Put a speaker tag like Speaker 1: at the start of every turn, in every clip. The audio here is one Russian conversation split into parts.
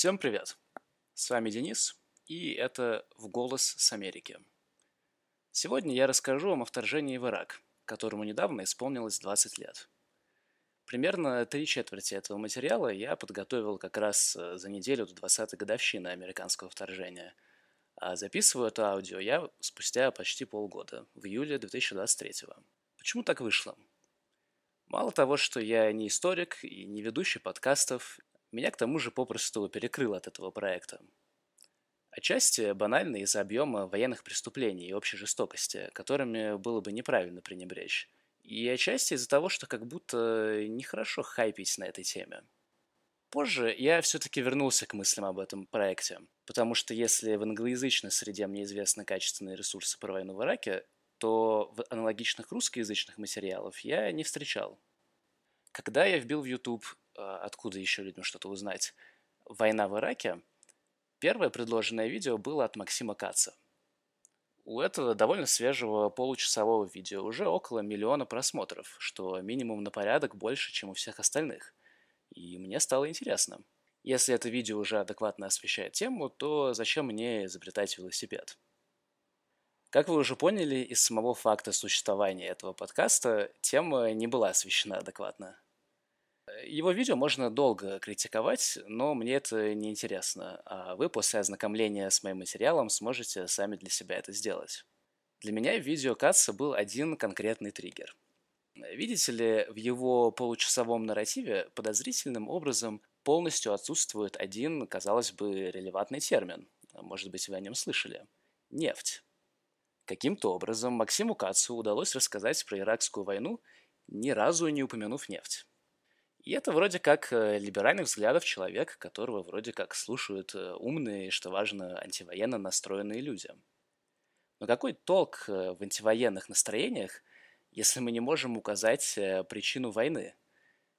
Speaker 1: Всем привет! С вами Денис, и это «В голос с Америки». Сегодня я расскажу вам о вторжении в Ирак, которому недавно исполнилось 20 лет. Примерно три четверти этого материала я подготовил как раз э, за неделю до 20-й годовщины американского вторжения, а записываю это аудио я спустя почти полгода, в июле 2023 Почему так вышло? Мало того, что я не историк и не ведущий подкастов, меня к тому же попросту перекрыло от этого проекта. Отчасти банально из-за объема военных преступлений и общей жестокости, которыми было бы неправильно пренебречь. И отчасти из-за того, что как будто нехорошо хайпить на этой теме. Позже я все-таки вернулся к мыслям об этом проекте, потому что если в англоязычной среде мне известны качественные ресурсы про войну в Ираке, то в аналогичных русскоязычных материалов я не встречал. Когда я вбил в YouTube откуда еще людям что-то узнать, «Война в Ираке», первое предложенное видео было от Максима Каца. У этого довольно свежего получасового видео уже около миллиона просмотров, что минимум на порядок больше, чем у всех остальных. И мне стало интересно. Если это видео уже адекватно освещает тему, то зачем мне изобретать велосипед? Как вы уже поняли, из самого факта существования этого подкаста тема не была освещена адекватно. Его видео можно долго критиковать, но мне это не интересно, а вы после ознакомления с моим материалом сможете сами для себя это сделать. Для меня видео Катса был один конкретный триггер. Видите ли, в его получасовом нарративе подозрительным образом полностью отсутствует один, казалось бы, релевантный термин. Может быть, вы о нем слышали. Нефть. Каким-то образом Максиму Кацу удалось рассказать про иракскую войну, ни разу не упомянув нефть. И это вроде как э, либеральных взглядов человека, которого вроде как слушают э, умные что важно, антивоенно настроенные люди. Но какой толк э, в антивоенных настроениях, если мы не можем указать причину войны?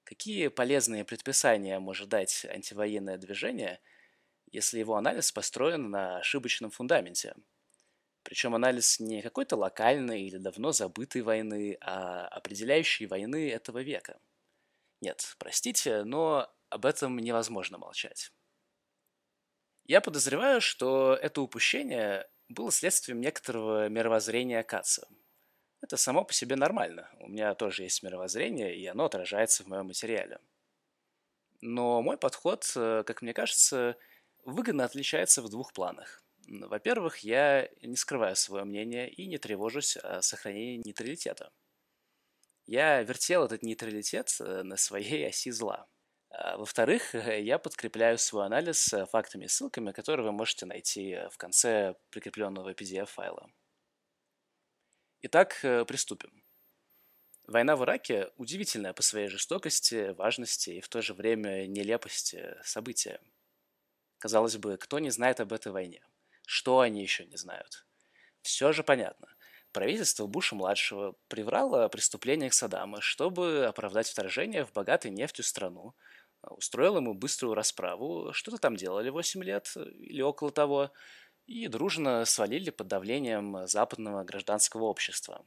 Speaker 1: Какие полезные предписания может дать антивоенное движение, если его анализ построен на ошибочном фундаменте? Причем анализ не какой-то локальной или давно забытой войны, а определяющей войны этого века – нет, простите, но об этом невозможно молчать. Я подозреваю, что это упущение было следствием некоторого мировоззрения Каца. Это само по себе нормально. У меня тоже есть мировоззрение, и оно отражается в моем материале. Но мой подход, э, как мне кажется, выгодно отличается в двух планах. Во-первых, я не скрываю свое мнение и не тревожусь о сохранении нейтралитета. Я вертел этот нейтралитет э, на своей оси зла. А, во-вторых, я подкрепляю свой анализ э, фактами и ссылками, которые вы можете найти э, в конце прикрепленного PDF-файла. Итак, приступим. Война в Ираке – удивительное по своей жестокости, важности и в то же время нелепости событие. Казалось бы, кто не знает об этой войне? Что они еще не знают? Все же понятно. Правительство Буша-младшего приврало о преступлениях Саддама, чтобы оправдать вторжение в богатой нефтью страну, устроил ему быструю расправу, что-то там делали 8 лет или около того, и дружно свалили под давлением западного гражданского общества.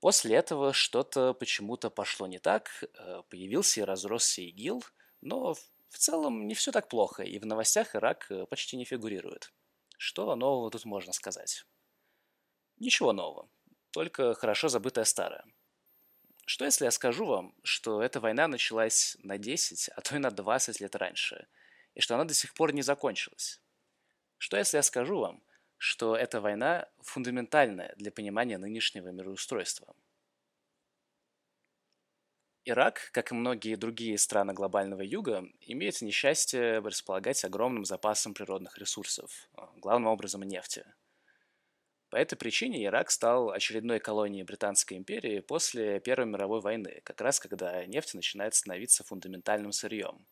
Speaker 1: После этого что-то почему-то пошло не так, э, появился и разросся ИГИЛ, но в целом не все так плохо, и в новостях Ирак э, почти не фигурирует. Что нового тут можно сказать? Ничего нового, только хорошо забытое старое. Что если я скажу вам, что эта война началась на 10, а то и на 20 лет раньше, и что она до сих пор не закончилась? Что если я скажу вам, что эта война фундаментальная для понимания нынешнего мироустройства? Ирак, как и многие другие страны глобального юга, имеет несчастье располагать огромным запасом природных ресурсов, главным образом нефти – по этой причине Ирак стал очередной колонией Британской империи после Первой мировой войны, как раз когда нефть начинает становиться фундаментальным сырьем.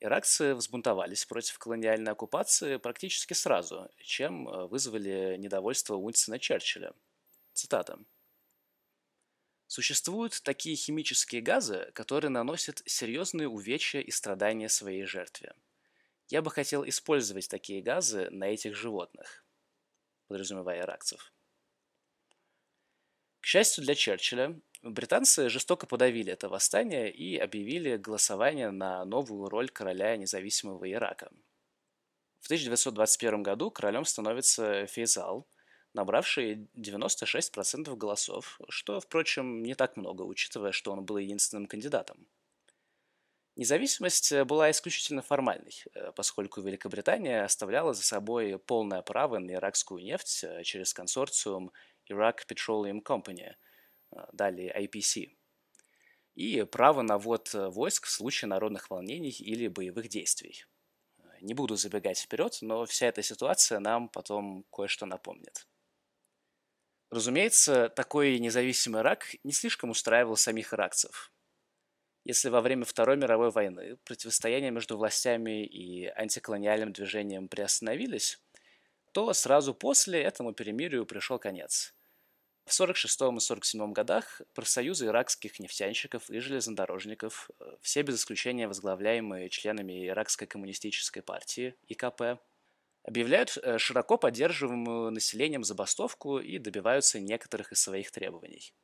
Speaker 1: Иракцы взбунтовались против колониальной оккупации практически сразу, чем э, вызвали недовольство Уинстона Черчилля. Цитата. Существуют такие химические газы, которые наносят серьезные увечья и страдания своей жертве. Я бы хотел использовать такие газы на этих животных подразумевая иракцев. К счастью для Черчилля, британцы жестоко подавили это восстание и объявили голосование на новую роль короля независимого Ирака. В 1921 году королем становится Фейзал, набравший 96% голосов, что, впрочем, не так много, учитывая, что он был единственным кандидатом. Независимость была исключительно формальной, э, поскольку Великобритания оставляла за собой полное право на иракскую нефть э, через консорциум Iraq Petroleum Company, э, далее IPC, и право на ввод войск в случае народных волнений или боевых действий. Не буду забегать вперед, но вся эта ситуация нам потом кое-что напомнит. Разумеется, такой независимый Ирак не слишком устраивал самих иракцев. Если во время Второй мировой войны противостояние между властями и антиколониальным движением приостановились, то сразу после этому перемирию пришел конец. В 1946 и 1947 годах профсоюзы иракских нефтянщиков и железнодорожников, э, все без исключения возглавляемые членами Иракской коммунистической партии, ИКП, объявляют э, широко поддерживаемую населением забастовку и добиваются некоторых из своих требований.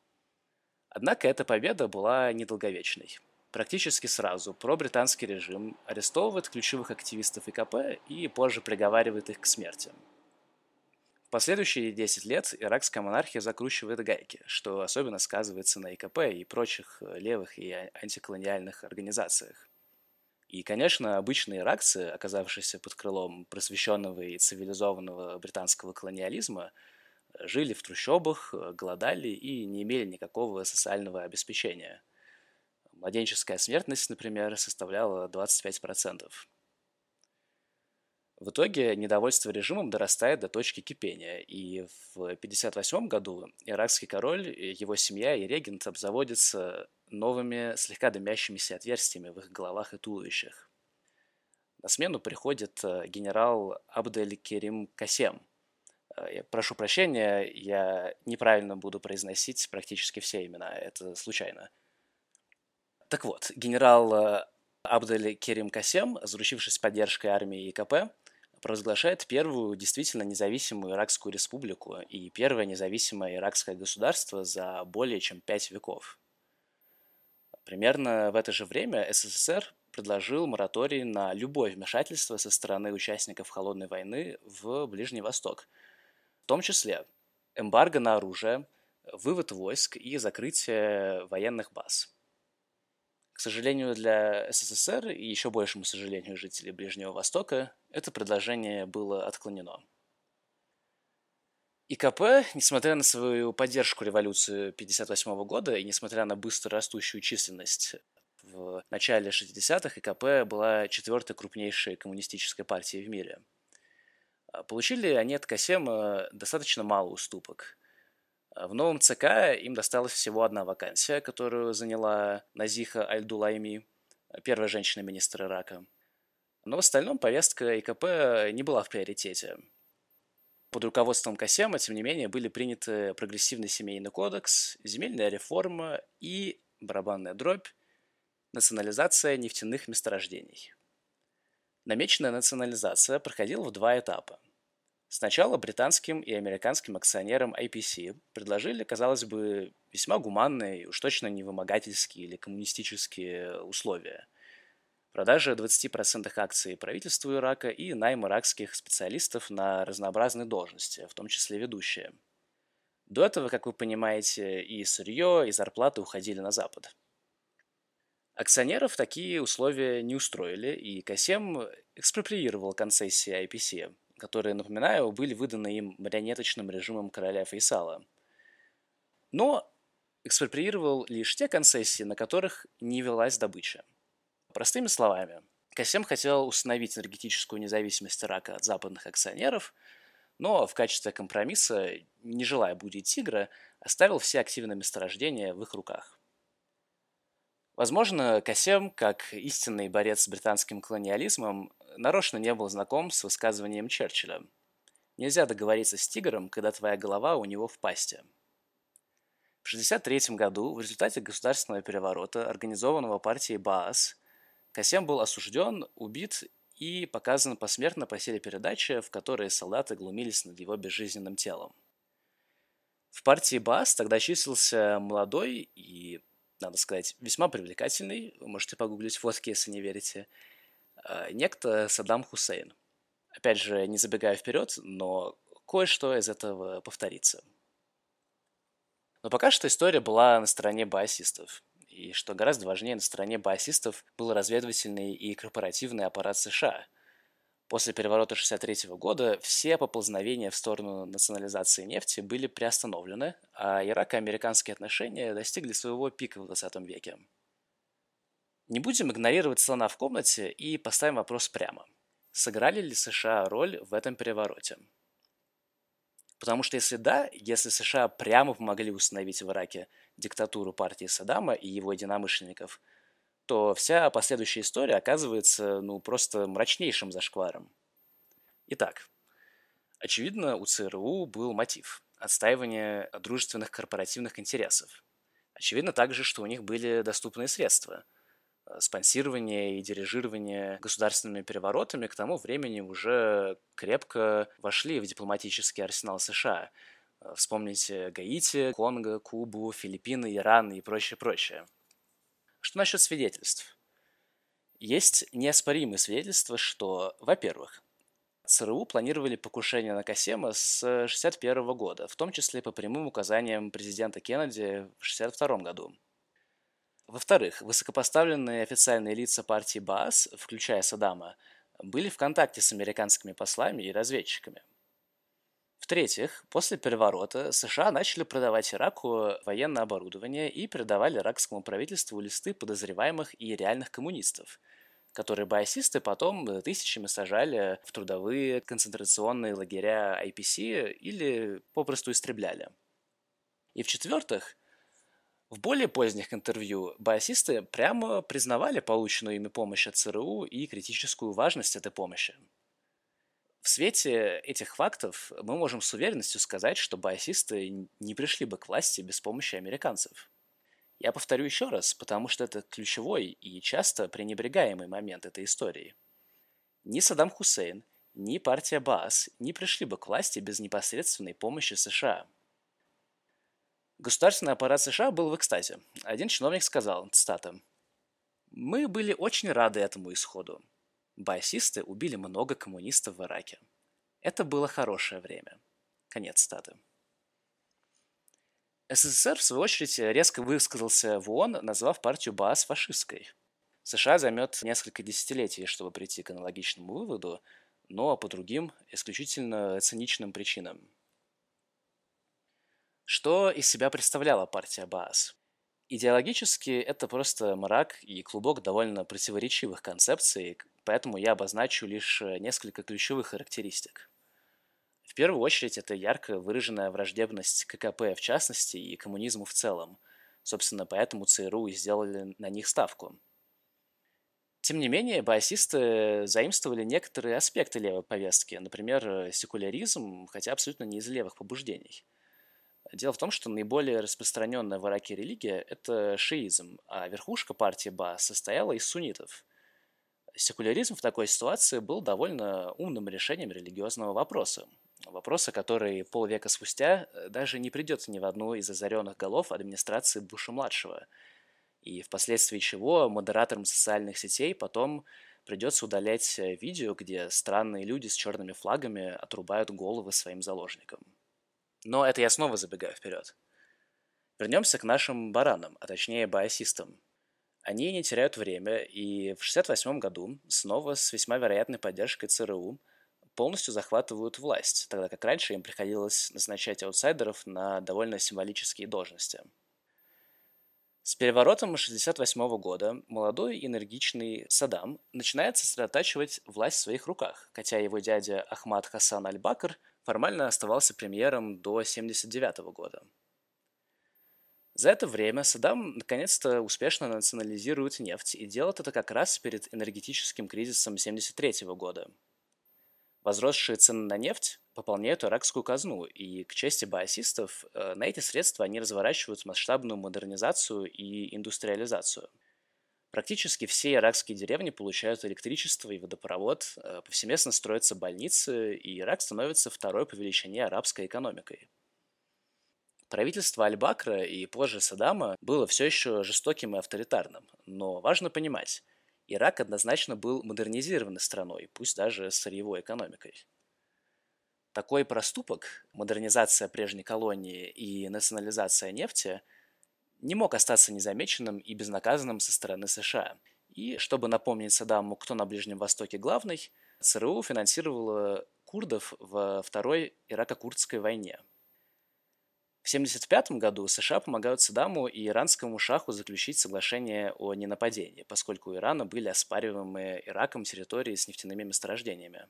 Speaker 1: Однако эта победа была недолговечной. Практически сразу пробританский режим арестовывает ключевых активистов ИКП и позже приговаривает их к смерти. В последующие 10 лет иракская монархия закручивает гайки, что особенно сказывается на ИКП и прочих левых и антиколониальных организациях. И, конечно, обычные иракцы, оказавшиеся под крылом просвещенного и цивилизованного британского колониализма, жили в трущобах, голодали и не имели никакого социального обеспечения. Младенческая смертность, например, составляла 25%. В итоге недовольство режимом дорастает до точки кипения, и в 1958 году иракский король, его семья и регент обзаводятся новыми слегка дымящимися отверстиями в их головах и туловищах. На смену приходит э, генерал Абдель Керим Касем. Э, прошу прощения, я неправильно буду произносить практически все имена, это случайно. Так вот, генерал э, Абдель Керим Касем, заручившись поддержкой армии ИКП, провозглашает первую действительно независимую Иракскую республику и первое независимое иракское государство за более чем пять веков – Примерно в это же время СССР предложил мораторий на любое вмешательство со стороны участников Холодной войны в Ближний Восток, в том числе эмбарго на оружие, вывод войск и закрытие военных баз. К сожалению для СССР и еще большему сожалению жителей Ближнего Востока, это предложение было отклонено – ИКП, несмотря на свою поддержку революции 1958 года и несмотря на быстро растущую численность в начале 60-х, ИКП была четвертой крупнейшей коммунистической партией в мире. А, получили они от Касема достаточно мало уступок. В новом ЦК им досталась всего одна вакансия, которую заняла Назиха Аль-Дулайми, первая женщина-министр Ирака. Но в остальном повестка ИКП не была в приоритете – под руководством Касема, тем не менее, были приняты прогрессивный семейный кодекс, земельная реформа и, барабанная дробь, национализация нефтяных месторождений. Намеченная национализация проходила в два этапа. Сначала британским и американским акционерам IPC предложили, казалось бы, весьма гуманные уж точно не вымогательские или коммунистические условия – продажа 20% акций правительству Ирака и найм иракских специалистов на разнообразные должности, в том числе ведущие. До этого, как вы понимаете, и сырье, и зарплаты уходили на Запад. Акционеров такие условия не устроили, и Касем экспроприировал концессии IPC, которые, напоминаю, были выданы им марионеточным режимом короля Фейсала. Но экспроприировал лишь те концессии, на которых не велась добыча – Простыми словами, Касем хотел установить энергетическую независимость Ирака от западных акционеров, но в качестве компромисса, не желая будить тигра, оставил все активные месторождения в их руках. Возможно, Касем, как истинный борец с британским колониализмом, нарочно не был знаком с высказыванием Черчилля. Нельзя договориться с тигром, когда твоя голова у него в пасти. В 1963 году в результате государственного переворота, организованного партией Баас, Касем был осужден, убит и показан посмертно по серии передачи, в которой солдаты глумились над его безжизненным телом. В партии БАС тогда числился молодой и, надо сказать, весьма привлекательный, можете погуглить фотки, если не верите, а, некто Саддам Хусейн. Опять же, не забегая вперед, но кое-что из этого повторится. Но пока что история была на стороне баасистов. И что гораздо важнее, на стороне баасистов был разведывательный и корпоративный аппарат США. После переворота 1963 года все поползновения в сторону национализации нефти были приостановлены, а ирако-американские отношения достигли своего пика в 20 веке. Не будем игнорировать слона в комнате и поставим вопрос прямо. Сыграли ли США роль в этом перевороте? Потому что если да, если США прямо помогли установить в Ираке диктатуру партии Саддама и его единомышленников, то вся последующая история оказывается ну просто мрачнейшим зашкваром. Итак, очевидно, у ЦРУ был мотив – отстаивание дружественных корпоративных интересов. Очевидно также, что у них были доступные средства – спонсирование и дирижирование государственными переворотами к тому времени уже крепко вошли в дипломатический арсенал США. Вспомните Гаити, Конго, Кубу, Филиппины, Иран и прочее, прочее. Что насчет свидетельств? Есть неоспоримые свидетельства, что, во-первых, ЦРУ планировали покушение на Касема с 1961 года, в том числе по прямым указаниям президента Кеннеди в 1962 году. Во-вторых, высокопоставленные официальные лица партии БААС, включая Саддама, были в контакте с американскими послами и разведчиками. В-третьих, после переворота США начали продавать Ираку военное оборудование и передавали иракскому правительству листы подозреваемых и реальных коммунистов, которые баасисты потом тысячами сажали в трудовые концентрационные лагеря IPC или попросту истребляли. И в-четвертых, в более поздних интервью басисты прямо признавали полученную ими помощь от ЦРУ и критическую важность этой помощи. В свете этих фактов мы можем с уверенностью сказать, что басисты не пришли бы к власти без помощи американцев. Я повторю еще раз, потому что это ключевой и часто пренебрегаемый момент этой истории. Ни Саддам Хусейн, ни партия Баас не пришли бы к власти без непосредственной помощи США – Государственный аппарат США был в экстазе. Один чиновник сказал, цитата, «Мы были очень рады этому исходу. Басисты убили много коммунистов в Ираке. Это было хорошее время». Конец цитаты. СССР, в свою очередь, резко высказался в ООН, назвав партию БААС фашистской. США займет несколько десятилетий, чтобы прийти к аналогичному выводу, но по другим, исключительно циничным причинам – что из себя представляла партия Баас? Идеологически это просто мрак и клубок довольно противоречивых концепций, поэтому я обозначу лишь э, несколько ключевых характеристик. В первую очередь это ярко выраженная враждебность ККП в частности и коммунизму в целом. Собственно, поэтому ЦРУ и сделали на них ставку. Тем не менее, баасисты заимствовали некоторые аспекты левой повестки, например, э, секуляризм, хотя абсолютно не из левых побуждений – Дело в том, что наиболее распространенная в Ираке религия – это шиизм, а верхушка партии Ба состояла из суннитов. Секуляризм в такой ситуации был довольно умным решением религиозного вопроса. Вопроса, который полвека спустя э, даже не придет ни в одну из озаренных голов администрации Буша-младшего, и впоследствии чего модераторам социальных сетей потом придется удалять э, видео, где странные люди с черными флагами отрубают головы своим заложникам. Но это я снова забегаю вперед. Вернемся к нашим баранам, а точнее баасистам. Они не теряют время и в 1968 году снова с весьма вероятной поддержкой ЦРУ полностью захватывают власть, тогда как раньше им приходилось назначать аутсайдеров на довольно символические должности. С переворотом 1968 года молодой энергичный Саддам начинает сосредотачивать власть в своих руках, хотя его дядя Ахмад Хасан Аль-Бакр формально оставался премьером до 1979 года. За это время Саддам наконец-то успешно национализирует нефть и делает это как раз перед энергетическим кризисом 1973 года. Возросшие цены на нефть пополняют иракскую казну, и, к чести баасистов, э, на эти средства они разворачивают масштабную модернизацию и индустриализацию – Практически все иракские деревни получают электричество и водопровод, э, повсеместно строятся больницы, и Ирак становится второй по величине арабской экономикой. Правительство Аль-Бакра и позже Саддама было все еще жестоким и авторитарным, но важно понимать, Ирак однозначно был модернизированной страной, пусть даже сырьевой экономикой. Такой проступок, модернизация прежней колонии и национализация нефти, не мог остаться незамеченным и безнаказанным со стороны США. И, чтобы напомнить Саддаму, кто на Ближнем Востоке главный, ЦРУ финансировала курдов во Второй Ирако-Курдской войне. В 1975 году США помогают Саддаму и иранскому шаху заключить соглашение о ненападении, поскольку у Ирана были оспариваемые Ираком территории с нефтяными месторождениями.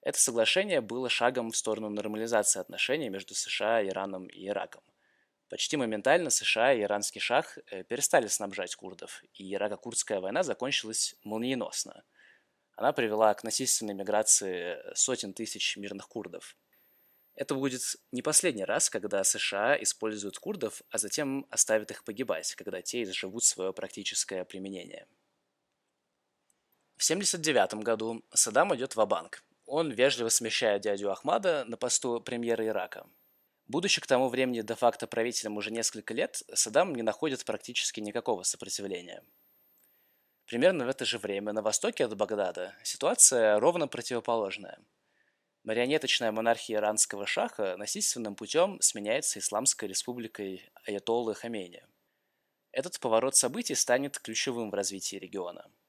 Speaker 1: Это соглашение было шагом в сторону нормализации отношений между США, Ираном и Ираком. Почти моментально США и иранский шах э, перестали снабжать курдов, и Ирако-Курдская война закончилась молниеносно. Она привела к насильственной миграции сотен тысяч мирных курдов. Это будет не последний раз, когда США используют курдов, а затем оставят их погибать, когда те изживут свое практическое применение. В 1979 году Саддам идет в банк он вежливо смещает дядю Ахмада на посту премьера Ирака. Будучи к тому времени де-факто правителем уже несколько лет, Саддам не находит практически никакого сопротивления. Примерно в это же время на востоке от Багдада ситуация ровно противоположная. Марионеточная монархия иранского шаха насильственным путем сменяется Исламской республикой Аятоллы Хамейни. Этот поворот событий станет ключевым в развитии региона –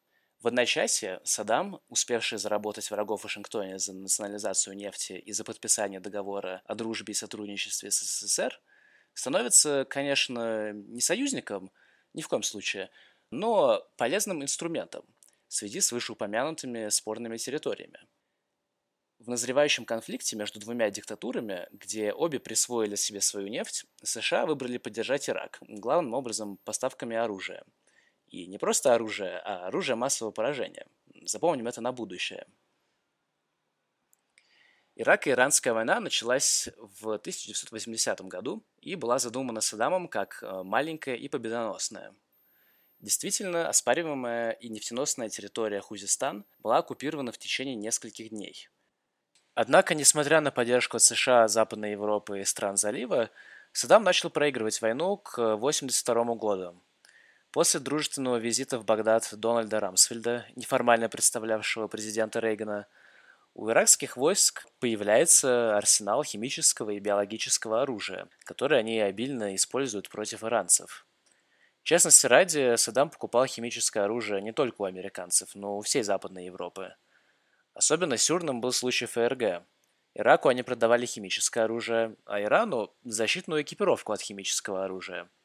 Speaker 1: в одночасье Саддам, успевший заработать врагов в Вашингтоне за национализацию нефти и за подписание договора о дружбе и сотрудничестве с СССР, становится, конечно, не союзником, ни в коем случае, но полезным инструментом в связи с вышеупомянутыми спорными территориями. В назревающем конфликте между двумя диктатурами, где обе присвоили себе свою нефть, США выбрали поддержать Ирак, главным образом поставками оружия – и не просто оружие, а оружие массового поражения. Запомним это на будущее. Ирак и Иранская война началась в 1980 году и была задумана Саддамом как э, маленькая и победоносная. Действительно, оспариваемая и нефтеносная территория Хузистан была оккупирована в течение нескольких дней. Однако, несмотря на поддержку США, Западной Европы и стран залива, Саддам начал проигрывать войну к 1982 году, После дружественного визита в Багдад Дональда Рамсфельда, неформально представлявшего президента Рейгана, у иракских войск появляется арсенал химического и биологического оружия, который они обильно используют против иранцев. В частности ради, Саддам покупал химическое оружие не только у американцев, но и у всей Западной Европы. Особенно сюрным был случай ФРГ. Ираку они продавали химическое оружие, а Ирану – защитную экипировку от химического оружия –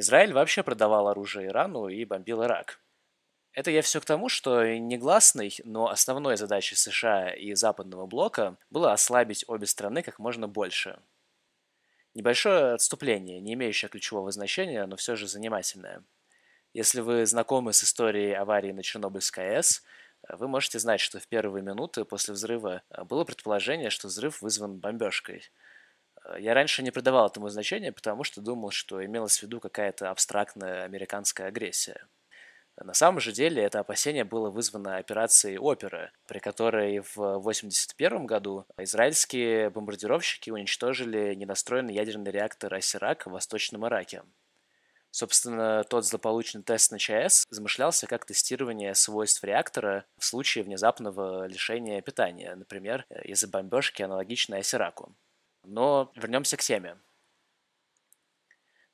Speaker 1: Израиль вообще продавал оружие Ирану и бомбил Ирак. Это я все к тому, что негласной, но основной задачей США и Западного блока было ослабить обе страны как можно больше. Небольшое отступление, не имеющее ключевого значения, но все же занимательное. Если вы знакомы с историей аварии на Чернобыльской АЭС, вы можете знать, что в первые минуты после взрыва было предположение, что взрыв вызван бомбежкой – Э, я раньше не придавал этому значения, потому что думал, что имелась в виду какая-то абстрактная американская агрессия. На самом же деле это опасение было вызвано операцией «Опера», при которой в 1981 году израильские бомбардировщики уничтожили недостроенный ядерный реактор Асирак в Восточном Ираке. Собственно, тот злополучный тест на ЧАЭС замышлялся как тестирование свойств реактора в случае внезапного лишения питания, например, из-за бомбежки, аналогичной Асираку. Но вернемся к теме.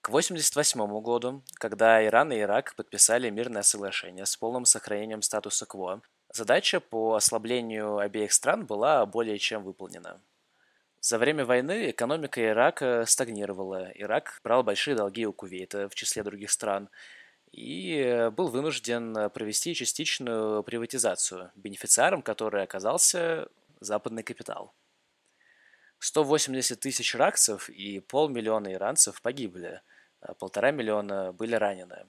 Speaker 1: К 1988 году, когда Иран и Ирак подписали мирное соглашение с полным сохранением статуса КВО, задача по ослаблению обеих стран была более чем выполнена. За время войны экономика Ирака стагнировала. Ирак брал большие долги у Кувейта, в числе других стран, и был вынужден провести частичную приватизацию, бенефициаром которой оказался западный капитал. 180 тысяч иракцев и полмиллиона иранцев погибли, а полтора миллиона были ранены.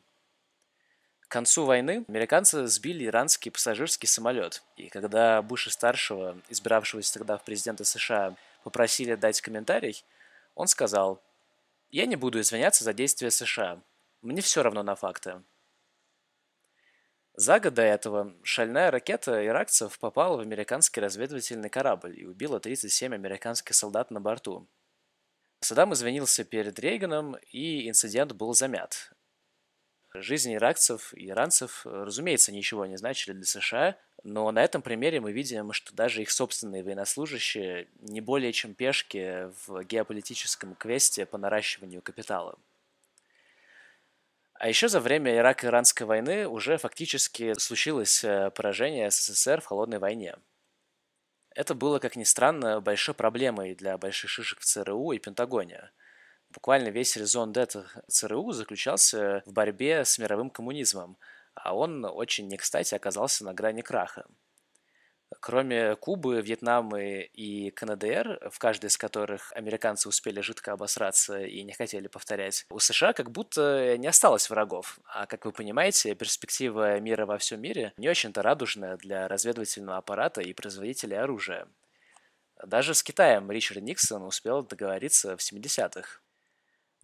Speaker 1: К концу войны американцы сбили иранский пассажирский самолет, и когда Буша-старшего, избравшегося тогда в президенты США, попросили дать комментарий, он сказал, «Я не буду извиняться за действия США. Мне все равно на факты. За год до этого шальная ракета иракцев попала в американский разведывательный корабль и убила 37 американских солдат на борту. Саддам извинился перед Рейганом, и инцидент был замят. Жизни иракцев и иранцев, разумеется, ничего не значили для США, но на этом примере мы видим, что даже их собственные военнослужащие не более чем пешки в геополитическом квесте по наращиванию капитала. А еще за время Ирако-Иранской войны уже фактически случилось э, поражение СССР в холодной войне. Это было, как ни странно, большой проблемой для больших шишек в ЦРУ и Пентагоне. Буквально весь резон Дета ЦРУ заключался в борьбе с мировым коммунизмом, а он очень не кстати оказался на грани краха. Кроме Кубы, Вьетнама и КНДР, в каждой из которых американцы успели жидко обосраться и не хотели повторять, у США как будто не осталось врагов. А как вы понимаете, перспектива мира во всем мире не очень-то радужная для разведывательного аппарата и производителей оружия. Даже с Китаем Ричард Никсон успел договориться в 70-х.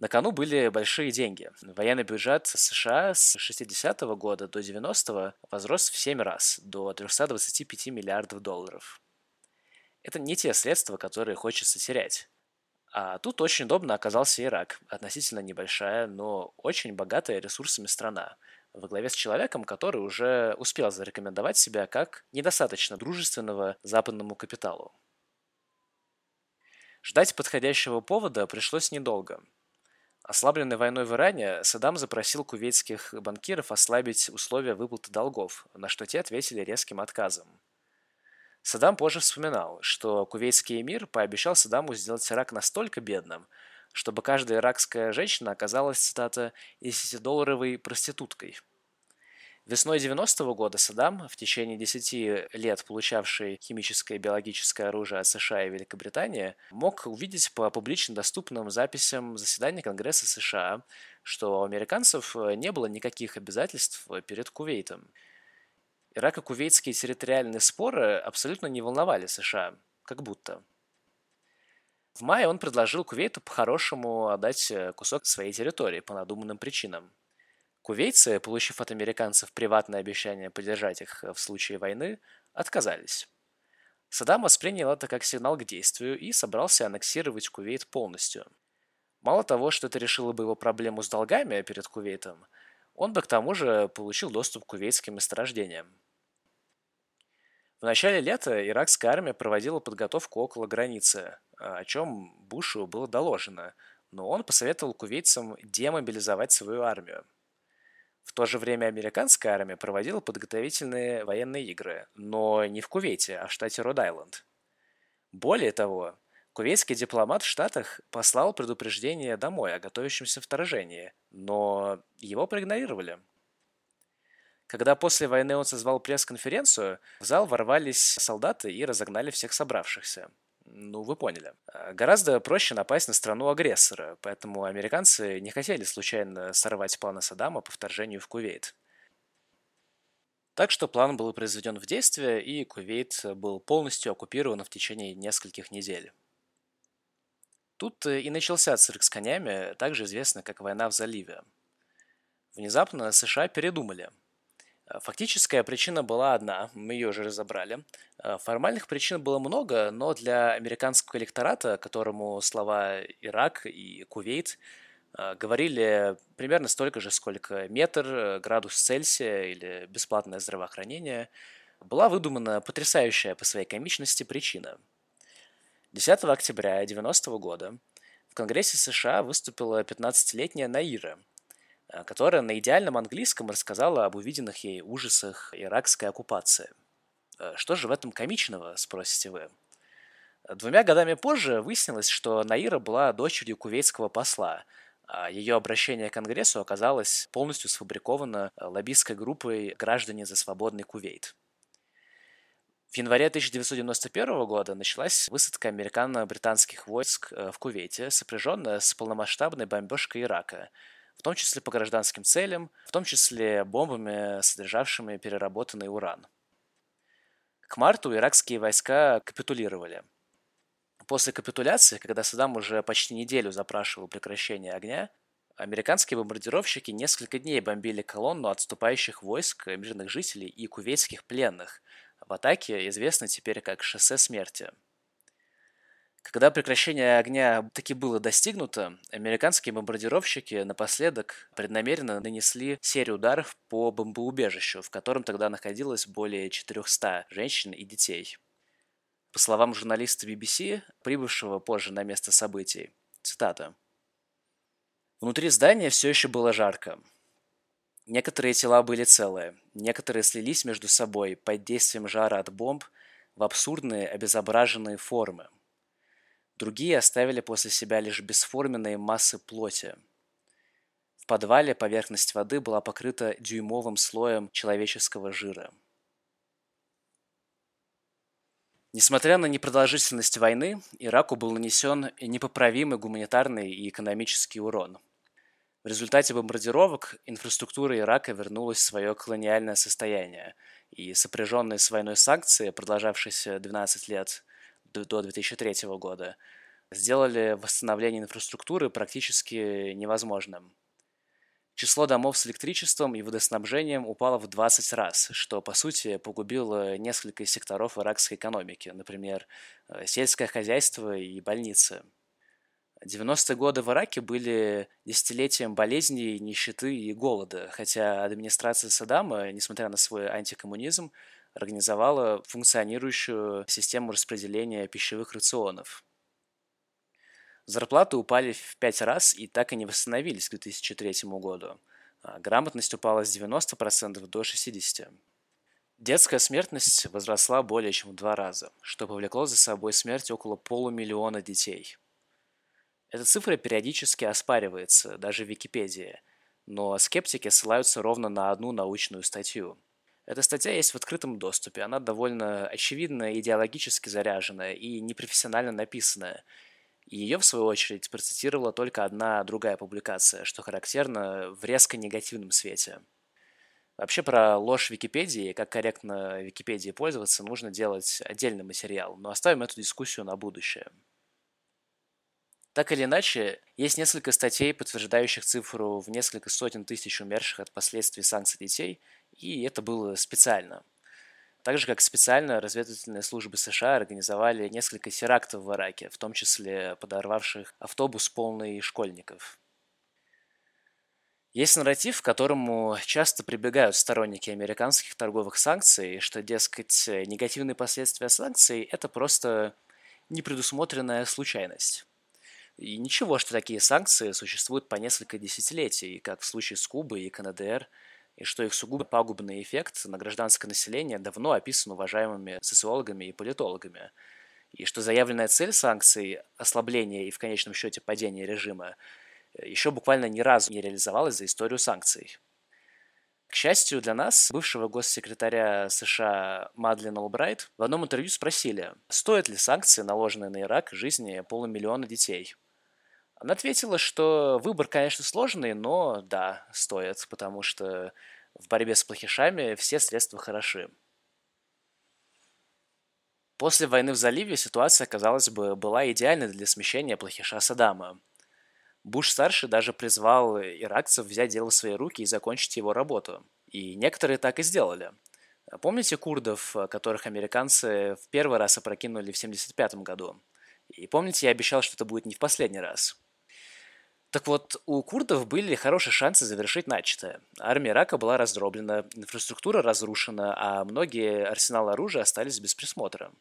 Speaker 1: На кону были большие деньги. Военный бюджет США с 60 -го года до 90-го возрос в 7 раз, до 325 миллиардов долларов. Это не те средства, которые хочется терять. А тут очень удобно оказался Ирак, относительно небольшая, но очень богатая ресурсами страна, во главе с человеком, который уже успел зарекомендовать себя как недостаточно дружественного западному капиталу. Ждать подходящего повода пришлось недолго – Ослабленный войной в Иране, Саддам запросил кувейтских банкиров ослабить условия выплаты долгов, на что те ответили резким отказом. Саддам позже вспоминал, что кувейтский эмир пообещал Саддаму сделать Ирак настолько бедным, чтобы каждая иракская женщина оказалась, цитата, «10-долларовой проституткой». Весной 90-го года Саддам, в течение 10 лет получавший химическое и биологическое оружие от США и Великобритании, мог увидеть по публично доступным записям заседания Конгресса США, что у американцев не было никаких обязательств перед Кувейтом. Ирако-кувейтские территориальные споры абсолютно не волновали США, как будто. В мае он предложил Кувейту по-хорошему отдать кусок своей территории по надуманным причинам – Кувейцы, получив от американцев приватное обещание поддержать их в случае войны, отказались. Саддам воспринял это как сигнал к действию и собрался аннексировать Кувейт полностью. Мало того, что это решило бы его проблему с долгами перед Кувейтом, он бы к тому же получил доступ к кувейтским месторождениям. В начале лета иракская армия проводила подготовку около границы, о чем Бушу было доложено, но он посоветовал кувейцам демобилизовать свою армию – в то же время американская армия проводила подготовительные военные игры, но не в Кувейте, а в штате Род-Айленд. Более того, кувейтский дипломат в Штатах послал предупреждение домой о готовящемся вторжении, но его проигнорировали. Когда после войны он созвал пресс-конференцию, в зал ворвались солдаты и разогнали всех собравшихся – ну, вы поняли. А, гораздо проще напасть на страну-агрессора, поэтому американцы не хотели случайно сорвать планы Саддама по вторжению в Кувейт. Так что план был произведен в действие, и Кувейт был полностью оккупирован в течение нескольких недель. Тут и начался цирк с конями, также известно как война в заливе. Внезапно США передумали – Э, фактическая причина была одна, мы ее уже разобрали. Э, формальных причин было много, но для американского электората, которому слова Ирак и Кувейт э, говорили примерно столько же, сколько метр, градус Цельсия или бесплатное здравоохранение, была выдумана потрясающая по своей комичности причина. 10 октября 1990 года в Конгрессе США выступила 15-летняя Наира – Э, которая на идеальном английском рассказала об увиденных ей ужасах иракской оккупации. Э, что же в этом комичного, спросите вы? Двумя годами позже выяснилось, что Наира была дочерью кувейтского посла, а ее обращение к Конгрессу оказалось полностью сфабриковано лоббистской группой «Граждане за свободный Кувейт». В январе 1991 года началась высадка американо-британских войск э, в Кувейте, сопряженная с полномасштабной бомбежкой Ирака – в том числе по гражданским целям, в том числе бомбами, содержавшими переработанный уран. К марту иракские войска капитулировали. После капитуляции, когда Саддам уже почти неделю запрашивал прекращение огня, американские бомбардировщики несколько дней бомбили колонну отступающих войск, мирных жителей и кувейтских пленных в атаке, известной теперь как «Шоссе смерти». Когда прекращение огня таки было достигнуто, американские бомбардировщики напоследок преднамеренно нанесли серию ударов по бомбоубежищу, в котором тогда находилось более 400 женщин и детей. По словам журналиста BBC, прибывшего позже на место событий, цитата. Внутри здания все еще было жарко. Некоторые тела были целые, некоторые слились между собой под действием жара от бомб в абсурдные обезображенные формы – Другие оставили после себя лишь бесформенные массы плоти. В подвале поверхность воды была покрыта дюймовым слоем человеческого жира. Несмотря на непродолжительность войны, Ираку был нанесен непоправимый гуманитарный и экономический урон. В результате бомбардировок инфраструктура Ирака вернулась в свое колониальное состояние, и сопряженные с войной санкции, продолжавшиеся 12 лет, до 2003 года сделали восстановление инфраструктуры практически невозможным. Число домов с электричеством и водоснабжением упало в 20 раз, что, по сути, погубило несколько секторов иракской экономики, например, э, сельское хозяйство и больницы. 90-е годы в Ираке были десятилетием болезней, нищеты и голода, хотя администрация Саддама, несмотря на свой антикоммунизм, организовала функционирующую систему распределения пищевых рационов. Зарплаты упали в пять раз и так и не восстановились к 2003 году. А грамотность упала с 90% до 60%. Детская смертность возросла более чем в два раза, что повлекло за собой смерть около полумиллиона детей. Эта цифра периодически оспаривается, даже в Википедии, но скептики ссылаются ровно на одну научную статью – эта статья есть в открытом доступе. Она довольно очевидно идеологически заряженная и непрофессионально написанная. Ее, в свою очередь, процитировала только одна другая публикация, что характерно в резко негативном свете. Вообще про ложь Википедии, как корректно Википедии пользоваться, нужно делать отдельный материал, но оставим эту дискуссию на будущее. Так или иначе, есть несколько статей, подтверждающих цифру в несколько сотен тысяч умерших от последствий санкций детей, и это было специально. Так же, как специально разведывательные службы США организовали несколько терактов в Ираке, в том числе подорвавших автобус полный школьников. Есть нарратив, к которому часто прибегают сторонники американских торговых санкций, что, дескать, негативные последствия санкций – это просто непредусмотренная случайность. И ничего, что такие санкции существуют по несколько десятилетий, как в случае с Кубой и КНДР – и что их сугубо пагубный эффект на гражданское население давно описан уважаемыми социологами и политологами, и что заявленная цель санкций – ослабление и в конечном счете падение режима – еще буквально ни разу не реализовалась за историю санкций. К счастью для нас, бывшего госсекретаря США Мадлен Олбрайт в одном интервью спросили, стоят ли санкции, наложенные на Ирак, жизни полумиллиона детей – она ответила, что выбор, конечно, сложный, но да, стоит, потому что в борьбе с плохишами все средства хороши. После войны в заливе ситуация, казалось бы, была идеальной для смещения плохиша Саддама. Буш-старший даже призвал иракцев взять дело в свои руки и закончить его работу. И некоторые так и сделали. Помните курдов, которых американцы в первый раз опрокинули в 1975 году? И помните, я обещал, что это будет не в последний раз. Так вот, у курдов были хорошие шансы завершить начатое. Армия Ирака была раздроблена, инфраструктура разрушена, а многие арсеналы оружия остались без присмотра.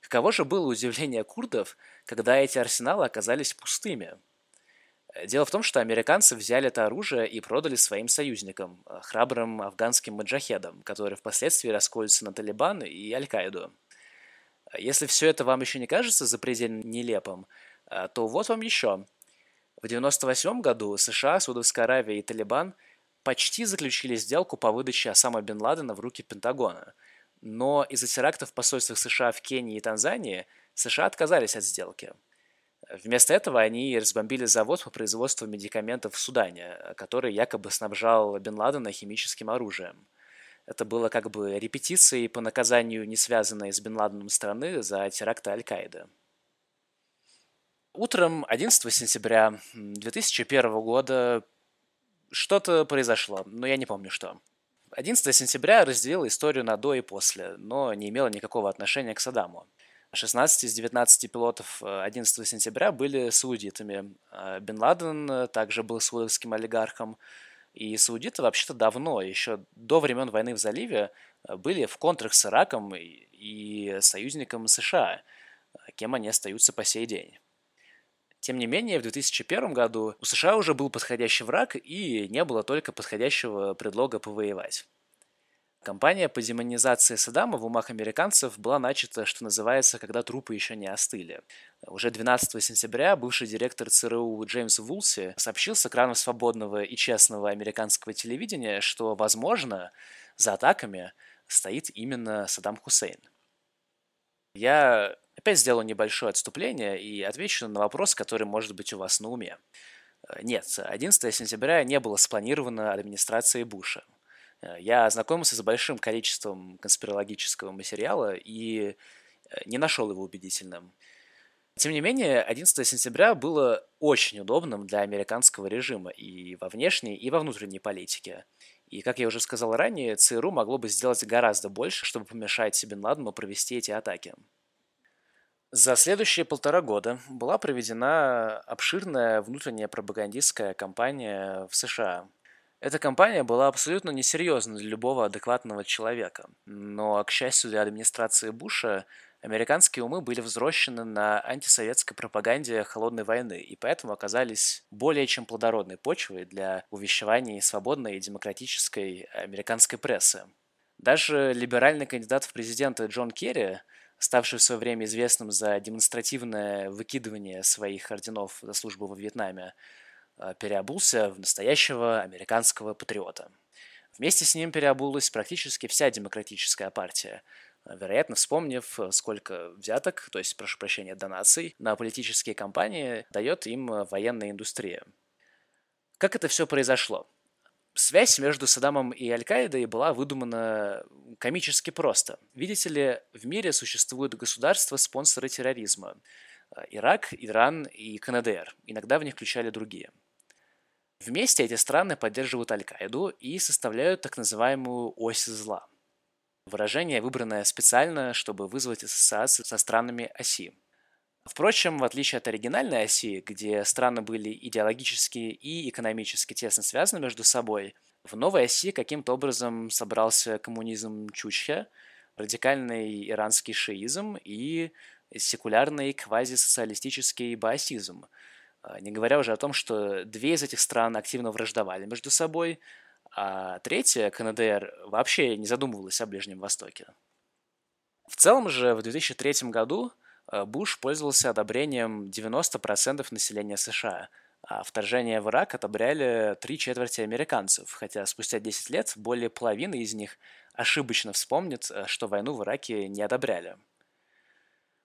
Speaker 1: Каково же было удивление курдов, когда эти арсеналы оказались пустыми? Дело в том, что американцы взяли это оружие и продали своим союзникам, храбрым афганским маджахедам, которые впоследствии расколются на Талибан и Аль-Каиду. Если все это вам еще не кажется запредельно нелепым, то вот вам еще – в 1998 году США, Саудовская Аравия и Талибан почти заключили сделку по выдаче Осама бен Ладена в руки Пентагона. Но из-за терактов в посольствах США в Кении и Танзании США отказались от сделки. Вместо этого они разбомбили завод по производству медикаментов в Судане, который якобы снабжал Бен Ладена химическим оружием. Это было как бы репетицией по наказанию не связанной с Бен Ладеном страны за теракты Аль-Каиды. Утром 11 сентября 2001 года что-то произошло, но я не помню что. 11 сентября разделила историю на до и после, но не имела никакого отношения к Саддаму. 16 из 19 пилотов 11 сентября были саудитами. Бен Ладен также был саудовским олигархом. И саудиты вообще-то давно, еще до времен войны в заливе, были в контрах с Ираком и союзником США, кем они остаются по сей день. Тем не менее, в 2001 году у США уже был подходящий враг и не было только подходящего предлога повоевать. Кампания по демонизации Саддама в умах американцев была начата, что называется, когда трупы еще не остыли. Уже 12 сентября бывший директор ЦРУ Джеймс Вулси сообщил с экранов свободного и честного американского телевидения, что, возможно, за атаками стоит именно Саддам Хусейн. Я опять сделаю небольшое отступление и отвечу на вопрос, который может быть у вас на уме. Нет, 11 сентября не было спланировано администрацией Буша – Э, я ознакомился с большим количеством конспирологического материала и э, не нашел его убедительным. Тем не менее, 11 сентября было очень удобным для американского режима и во внешней, и во внутренней политике. И, как я уже сказал ранее, ЦРУ могло бы сделать гораздо больше, чтобы помешать Бен Ладену провести эти атаки. За следующие полтора года была проведена обширная внутренняя пропагандистская кампания в США, эта кампания была абсолютно несерьезна для любого адекватного человека. Но, к счастью для администрации Буша, американские умы были взрощены на антисоветской пропаганде холодной войны и поэтому оказались более чем плодородной почвой для увещеваний свободной и демократической американской прессы. Даже либеральный кандидат в президенты Джон Керри, ставший в свое время известным за демонстративное выкидывание своих орденов за службу во Вьетнаме, Э, переобулся в настоящего американского патриота. Вместе с ним переобулась практически вся демократическая партия, э, вероятно, вспомнив, э, сколько взяток, то есть, прошу прощения, донаций, на политические кампании дает им военная индустрия. Как это все произошло? Связь между Саддамом и Аль-Каидой была выдумана комически просто. Видите ли, в мире существуют государства-спонсоры терроризма. Ирак, Иран и КНДР. Иногда в них включали другие – Вместе эти страны поддерживают Аль-Каиду и составляют так называемую ось зла. Выражение, выбранное специально, чтобы вызвать ассоциации со странами оси. Впрочем, в отличие от оригинальной оси, где страны были идеологически и экономически тесно связаны между собой, в новой оси каким-то образом собрался коммунизм Чучхе, радикальный иранский шиизм и секулярный квазисоциалистический баасизм – а, не говоря уже о том, что две из этих стран активно враждовали между собой, а третья, КНДР, вообще не задумывалась о Ближнем Востоке. В целом же в 2003 году Буш пользовался одобрением 90% населения США, а вторжение в Ирак одобряли три четверти американцев, хотя спустя 10 лет более половины из них ошибочно вспомнят, а, что войну в Ираке не одобряли.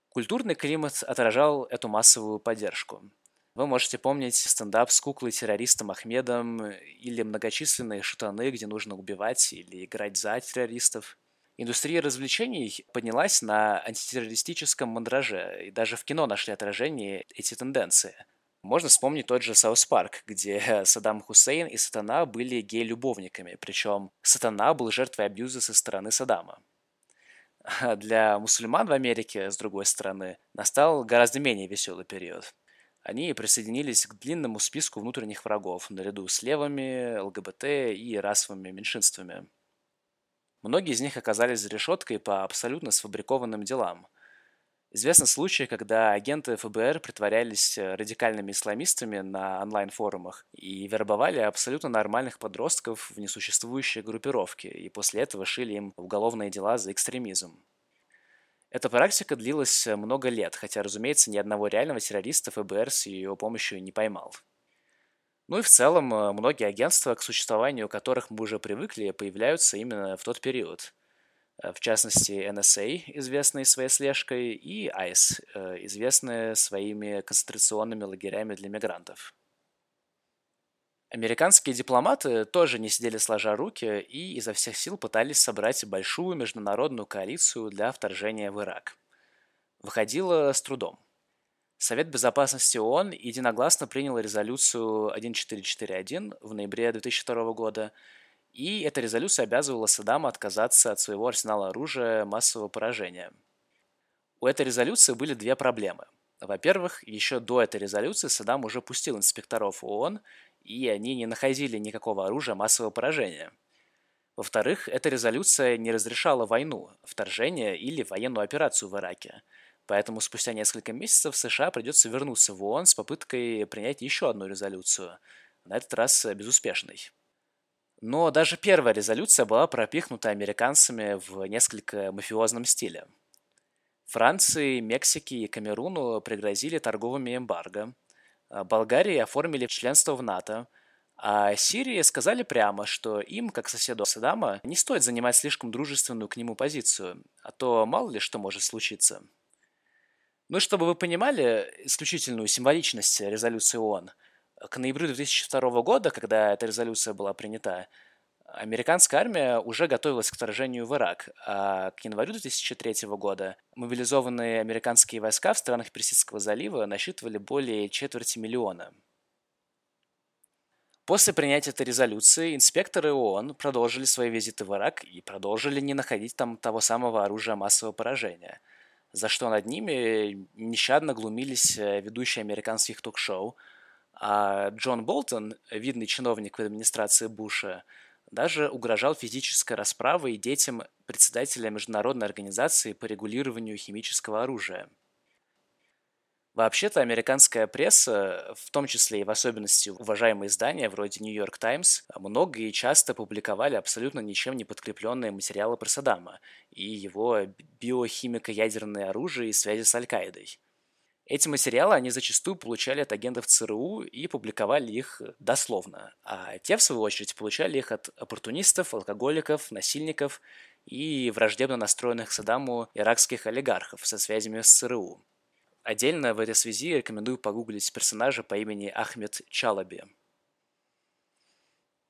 Speaker 1: Культурный климат отражал эту массовую поддержку – вы можете помнить стендап с куклой-террористом Ахмедом или многочисленные шутаны, где нужно убивать или играть за террористов. Индустрия развлечений поднялась на антитеррористическом мандраже, и даже в кино нашли отражение эти тенденции. Можно вспомнить тот же South Park, где Саддам Хусейн и Сатана были гей-любовниками, причем Сатана был жертвой абьюза со стороны Саддама. Для мусульман в Америке, с другой стороны, настал гораздо менее веселый период. Они присоединились к длинному списку внутренних врагов, наряду с левыми, ЛГБТ и расовыми меньшинствами. Многие из них оказались за решеткой по абсолютно сфабрикованным делам. Известны случаи, когда агенты ФБР притворялись радикальными исламистами на онлайн-форумах и вербовали абсолютно нормальных подростков в несуществующие группировки, и после этого шили им уголовные дела за экстремизм. Эта практика длилась э, много лет, хотя, разумеется, ни одного реального террориста ФБР с ее помощью не поймал. Ну и в целом, э, многие агентства, к существованию которых мы уже привыкли, появляются именно в тот период. Э, в частности, NSA, известные своей слежкой, и ICE, известные своими концентрационными лагерями для мигрантов. Американские дипломаты тоже не сидели сложа руки и изо всех сил пытались собрать большую международную коалицию для вторжения в Ирак. Выходило с трудом. Совет Безопасности ООН единогласно принял резолюцию 1441 в ноябре 2002 года, и эта резолюция обязывала Саддама отказаться от своего арсенала оружия массового поражения. У этой резолюции были две проблемы. Во-первых, еще до этой резолюции Саддам уже пустил инспекторов ООН, и они не находили никакого оружия массового поражения. Во-вторых, эта резолюция не разрешала войну, вторжение или военную операцию в Ираке. Поэтому спустя несколько месяцев США придется вернуться в ООН с попыткой принять еще одну резолюцию, на этот раз безуспешной. Но даже первая резолюция была пропихнута американцами в несколько мафиозном стиле. Франции, Мексике и Камеруну пригрозили торговыми эмбарго. Болгарии оформили членство в НАТО, а Сирии сказали прямо, что им, как соседу Саддама, не стоит занимать слишком дружественную к нему позицию, а то мало ли что может случиться. Ну и чтобы вы понимали исключительную символичность резолюции ООН – к ноябрю 2002 года, когда эта резолюция была принята, американская армия уже готовилась к вторжению в Ирак, а к январю 2003 года мобилизованные американские войска в странах Персидского залива насчитывали более четверти миллиона. После принятия этой резолюции инспекторы ООН продолжили свои визиты в Ирак и продолжили не находить там того самого оружия массового поражения, за что над ними нещадно глумились э, ведущие американских ток-шоу – а Джон Болтон, видный чиновник в администрации Буша, даже угрожал физической расправой детям председателя Международной организации по регулированию химического оружия. Вообще-то американская пресса, в том числе и в особенности уважаемые издания вроде New York Times, много и часто публиковали абсолютно ничем не подкрепленные материалы про Саддама и его биохимико-ядерное оружие и связи с Аль-Каидой – эти материалы они зачастую получали от агентов ЦРУ и публиковали их дословно, а те, в свою очередь, получали их от оппортунистов, алкоголиков, насильников и враждебно настроенных к Саддаму иракских олигархов со связями с ЦРУ. Отдельно в этой связи рекомендую погуглить персонажа по имени Ахмед Чалаби.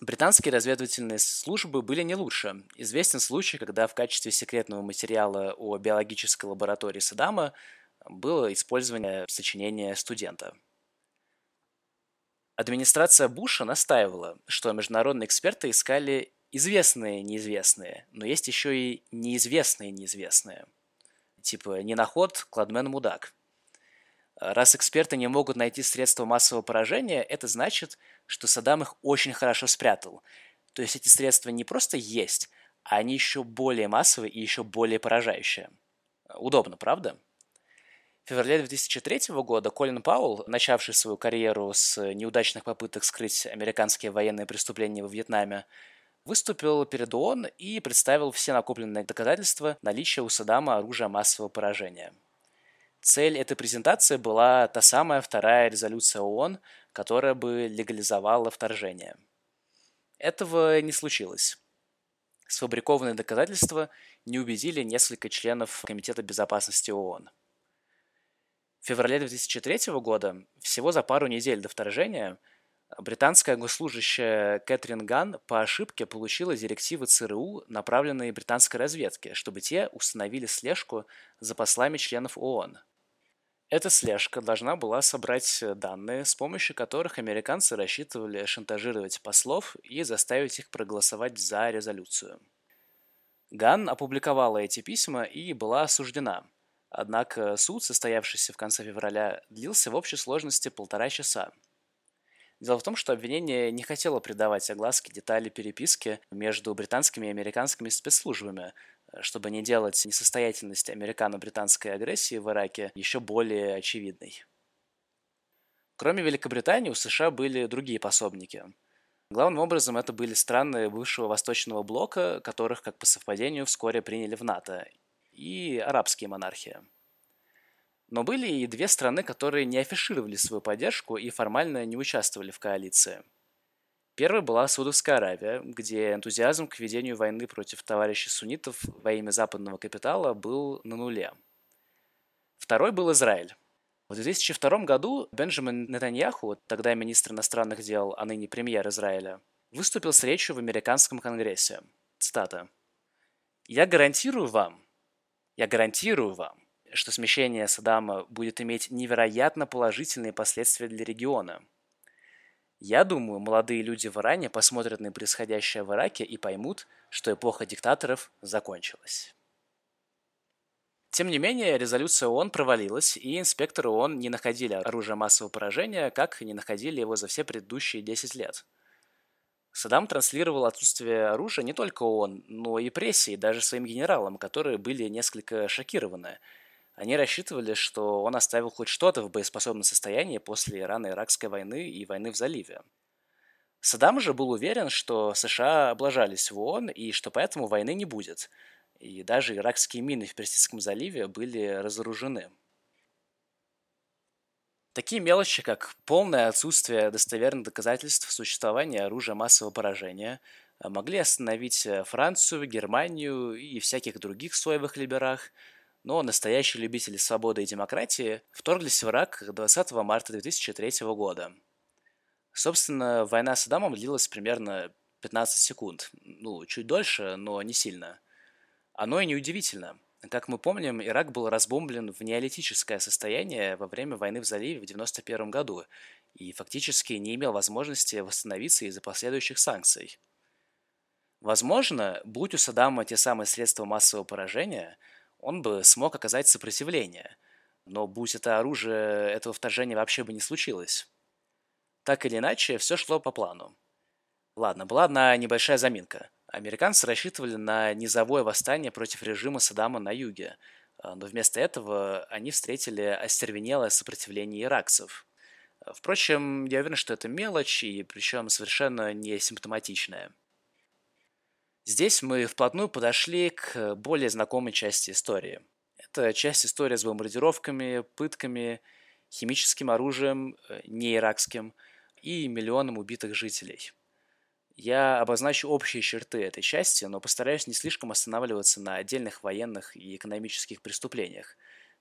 Speaker 1: Британские разведывательные службы были не лучше. Известен случай, когда в качестве секретного материала о биологической лаборатории Саддама было использование сочинения студента. Администрация Буша настаивала, что международные эксперты искали известные неизвестные, но есть еще и неизвестные неизвестные. Типа ненаход, кладмен, мудак. Раз эксперты не могут найти средства массового поражения, это значит, что Саддам их очень хорошо спрятал. То есть эти средства не просто есть, а они еще более массовые и еще более поражающие. Удобно, правда? В феврале 2003 года Колин Пауэлл, начавший свою карьеру с неудачных попыток скрыть американские военные преступления во Вьетнаме, выступил перед ООН и представил все накопленные доказательства наличия у Саддама оружия массового поражения. Цель этой презентации была та самая вторая резолюция ООН, которая бы легализовала вторжение. Этого не случилось. Сфабрикованные доказательства не убедили несколько членов Комитета безопасности ООН. В феврале 2003 года, всего за пару недель до вторжения, британская госслужащая Кэтрин Ган по ошибке получила директивы ЦРУ, направленные британской разведке, чтобы те установили слежку за послами членов ООН. Эта слежка должна была собрать данные, с помощью которых американцы рассчитывали шантажировать послов и заставить их проголосовать за резолюцию. Ган опубликовала эти письма и была осуждена – Однако суд, состоявшийся в конце февраля, длился в общей сложности полтора часа. Дело в том, что обвинение не хотело придавать огласке детали переписки между британскими и американскими спецслужбами, чтобы не делать несостоятельность американо-британской агрессии в Ираке еще более очевидной. Кроме Великобритании, у США были другие пособники. Главным образом это были страны бывшего Восточного блока, которых, как по совпадению, вскоре приняли в НАТО, и арабские монархии. Но были и две страны, которые не афишировали свою поддержку и формально не участвовали в коалиции. Первой была Саудовская Аравия, где энтузиазм к ведению войны против товарищей суннитов во имя западного капитала был на нуле. Второй был Израиль. В 2002 году Бенджамин Нетаньяху, тогда министр иностранных дел, а ныне премьер Израиля, выступил с речью в американском конгрессе. Цитата. «Я гарантирую вам, я гарантирую вам, что смещение Саддама будет иметь невероятно положительные последствия для региона. Я думаю, молодые люди в Иране посмотрят на происходящее в Ираке и поймут, что эпоха диктаторов закончилась. Тем не менее, резолюция ООН провалилась, и инспекторы ООН не находили оружие массового поражения, как не находили его за все предыдущие 10 лет. Саддам транслировал отсутствие оружия не только ООН, но и прессе, и даже своим генералам, которые были несколько шокированы. Они рассчитывали, что он оставил хоть что-то в боеспособном состоянии после Ирано-Иракской войны и войны в заливе. Саддам же был уверен, что США облажались в ООН и что поэтому войны не будет – и даже иракские мины в Персидском заливе были разоружены. Такие мелочи, как полное отсутствие достоверных доказательств существования оружия массового поражения, могли остановить Францию, Германию и всяких других соевых либерах, но настоящие любители свободы и демократии вторглись в Ирак 20 марта 2003 года. Собственно, война с Адамом длилась примерно 15 секунд. Ну, чуть дольше, но не сильно – оно и неудивительно. Как мы помним, Ирак был разбомблен в неолитическое состояние во время войны в заливе в 1991 году и фактически не имел возможности восстановиться из-за последующих санкций. Возможно, будь у Саддама те самые средства массового поражения, он бы смог оказать сопротивление, но будь это оружие, этого вторжения вообще бы не случилось. Так или иначе, все шло по плану. Ладно, была одна небольшая заминка – Американцы рассчитывали на низовое восстание против режима Саддама на юге, а, но вместо этого они встретили остервенелое сопротивление иракцев. Впрочем, я уверен, что это мелочь, и причем совершенно не симптоматичная. Здесь мы вплотную подошли к более знакомой части истории. Это часть истории с бомбардировками, пытками, химическим оружием, э, не иракским, и миллионом убитых жителей – я обозначу общие черты этой части, но постараюсь не слишком останавливаться на отдельных военных и экономических преступлениях.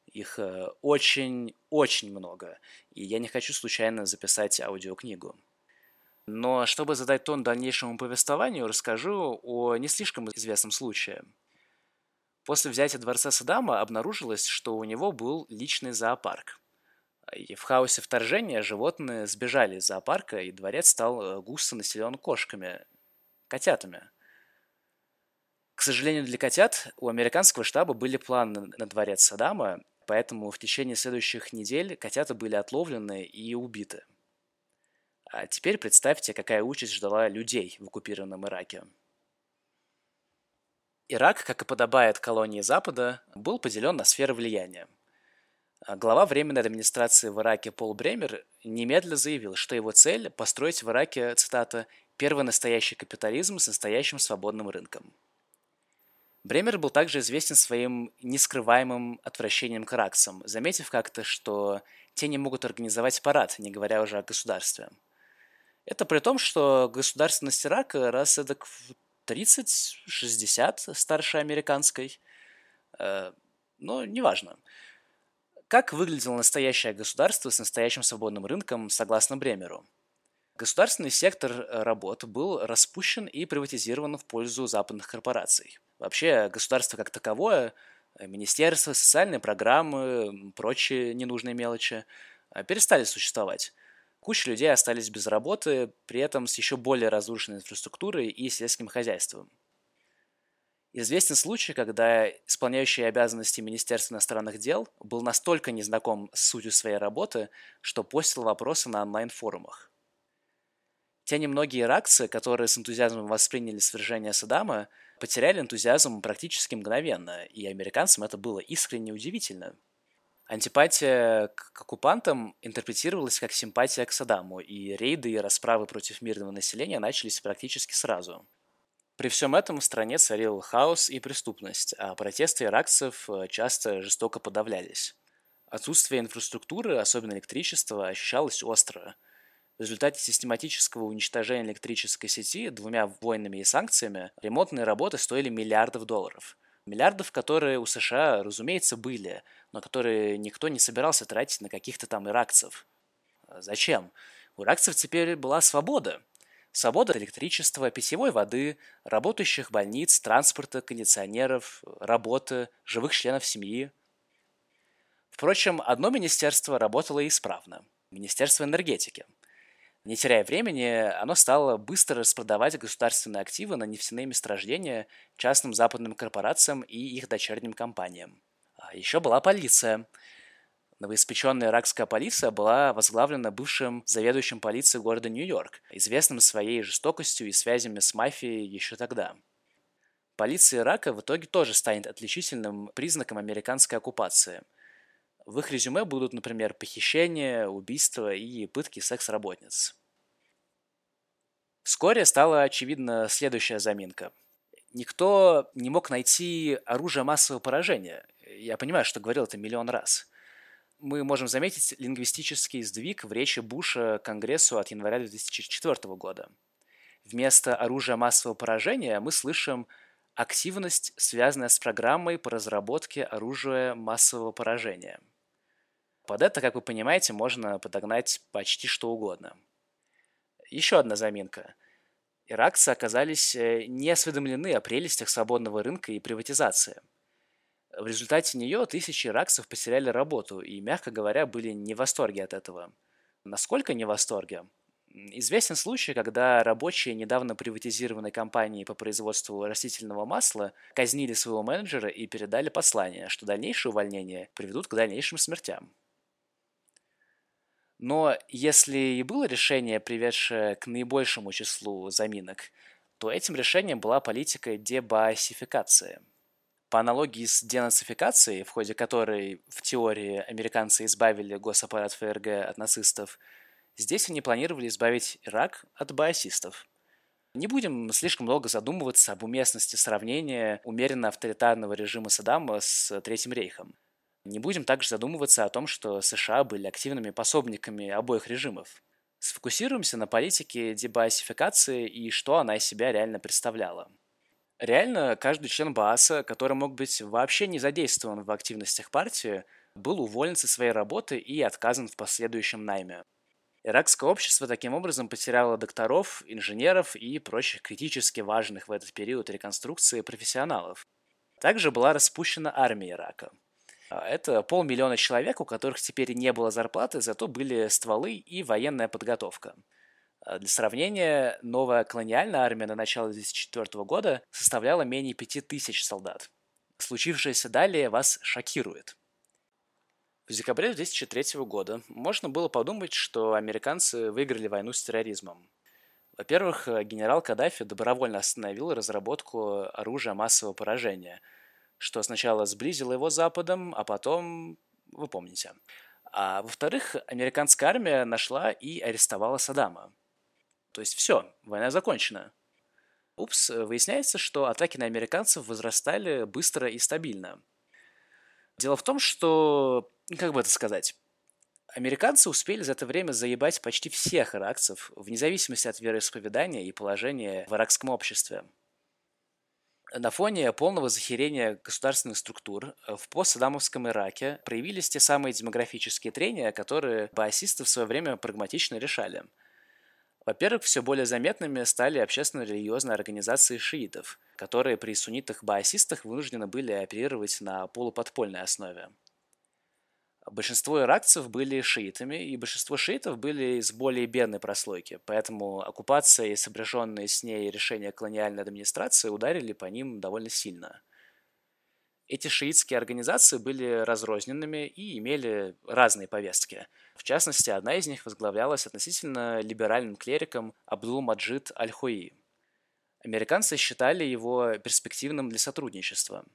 Speaker 1: Их очень-очень э, много, и я не хочу случайно записать аудиокнигу. Но чтобы задать тон дальнейшему повествованию, расскажу о не слишком известном случае. После взятия дворца Саддама обнаружилось, что у него был личный зоопарк. И в хаосе вторжения животные сбежали из зоопарка, и дворец стал э, густо населен кошками, котятами. К сожалению для котят, у американского штаба были планы на дворец Саддама, поэтому в течение следующих недель котята были отловлены и убиты. А теперь представьте, какая участь ждала людей в оккупированном Ираке. Ирак, как и подобает колонии Запада, был поделен на сферы влияния – а глава Временной администрации в Ираке Пол Бремер немедленно заявил, что его цель – построить в Ираке, цитата, «первый настоящий капитализм с настоящим свободным рынком». Бремер был также известен своим нескрываемым отвращением к иракцам, заметив как-то, что те не могут организовать парад, не говоря уже о государстве. Это при том, что государственность Ирака раз эдак в 30-60 старше американской, э, но неважно. важно. Как выглядело настоящее государство с настоящим свободным рынком, согласно Бремеру? Государственный сектор работ был распущен и приватизирован в пользу западных корпораций. Вообще, государство как таковое, министерство, социальные программы, прочие ненужные мелочи э, перестали существовать. Куча людей остались без работы, при этом с еще более разрушенной инфраструктурой и сельским хозяйством. Известен случай, когда исполняющий обязанности Министерства иностранных дел был настолько незнаком с сутью своей работы, что постил вопросы на онлайн-форумах. Те немногие иракцы, которые с энтузиазмом восприняли свержение Саддама, потеряли энтузиазм практически мгновенно, и американцам это было искренне удивительно. Антипатия к оккупантам интерпретировалась как симпатия к Саддаму, и рейды и расправы против мирного населения начались практически сразу – при всем этом в стране царил хаос и преступность, а протесты иракцев э, часто жестоко подавлялись. Отсутствие инфраструктуры, особенно электричества, ощущалось остро. В результате систематического уничтожения электрической сети двумя войнами и санкциями ремонтные работы стоили миллиардов долларов. Миллиардов, которые у США, разумеется, были, но которые никто не собирался тратить на каких-то там иракцев. Зачем? У иракцев теперь была свобода. Свобода электричества, питьевой воды, работающих больниц, транспорта, кондиционеров, работы, живых членов семьи. Впрочем, одно министерство работало исправно – Министерство энергетики. Не теряя времени, оно стало быстро распродавать государственные активы на нефтяные месторождения частным западным корпорациям и их дочерним компаниям. А еще была полиция. Новоиспеченная иракская полиция была возглавлена бывшим заведующим полицией города Нью-Йорк, известным своей жестокостью и связями с мафией еще тогда. Полиция Ирака в итоге тоже станет отличительным признаком американской оккупации. В их резюме будут, например, похищения, убийства и пытки секс-работниц. Вскоре стала очевидна следующая заминка. Никто не мог найти оружие массового поражения. Я понимаю, что говорил это миллион раз. Мы можем заметить лингвистический сдвиг в речи Буша Конгрессу от января 2004 года. Вместо оружия массового поражения мы слышим активность, связанная с программой по разработке оружия массового поражения. Под это, как вы понимаете, можно подогнать почти что угодно. Еще одна заминка – иракцы оказались э, не осведомлены о прелестях свободного рынка и приватизации. В результате нее тысячи иракцев потеряли работу и, мягко говоря, были не в восторге от этого. Насколько не в восторге? Известен случай, когда рабочие недавно приватизированной компании по производству растительного масла казнили своего менеджера и передали послание, что дальнейшие увольнения приведут к дальнейшим смертям. Но если и было решение, приведшее к наибольшему числу заминок, то этим решением была политика дебаасификации. По аналогии с денацификацией, в ходе которой в теории американцы избавили госаппарат ФРГ от нацистов, здесь они планировали избавить Ирак от баасистов. Не будем слишком долго задумываться об уместности сравнения умеренно авторитарного режима Саддама с Третьим рейхом – не будем также задумываться о том, что США были активными пособниками обоих режимов. Сфокусируемся на политике дебаасификации и что она из себя реально представляла. Реально, каждый член БААСа, который мог быть вообще не задействован в активностях партии, был уволен со своей работы и отказан в последующем найме. Иракское общество таким образом потеряло докторов, инженеров и прочих критически важных в этот период реконструкции профессионалов. Также была распущена армия Ирака – а, это полмиллиона человек, у которых теперь не было зарплаты, зато были стволы и военная подготовка. А, для сравнения, новая колониальная армия на начало 2004 года составляла менее 5000 солдат. Случившееся далее вас шокирует. В декабре 2003 года можно было подумать, что американцы выиграли войну с терроризмом. Во-первых, генерал Каддафи добровольно остановил разработку оружия массового поражения – что сначала сблизило его с Западом, а потом, вы помните. А во-вторых, американская армия нашла и арестовала Саддама. То есть все, война закончена. Упс, выясняется, что атаки на американцев возрастали быстро и стабильно. Дело в том, что, как бы это сказать, американцы успели за это время заебать почти всех иракцев, вне зависимости от вероисповедания и положения в иракском обществе. На фоне полного захерения государственных структур э, в постсадамовском Ираке проявились те самые демографические трения, которые баасисты в свое время прагматично решали. Во-первых, все более заметными стали общественно-религиозные организации шиитов, которые при суннитах-баасистах вынуждены были оперировать на полуподпольной основе. Большинство иракцев были шиитами, и большинство шиитов были из более бедной прослойки, поэтому оккупация и сопряженные с ней решения колониальной администрации ударили по ним довольно сильно. Эти шиитские организации были разрозненными и имели разные повестки. В частности, одна из них возглавлялась относительно либеральным клериком Абдул-Маджид Аль-Хуи. Американцы считали его перспективным для сотрудничества –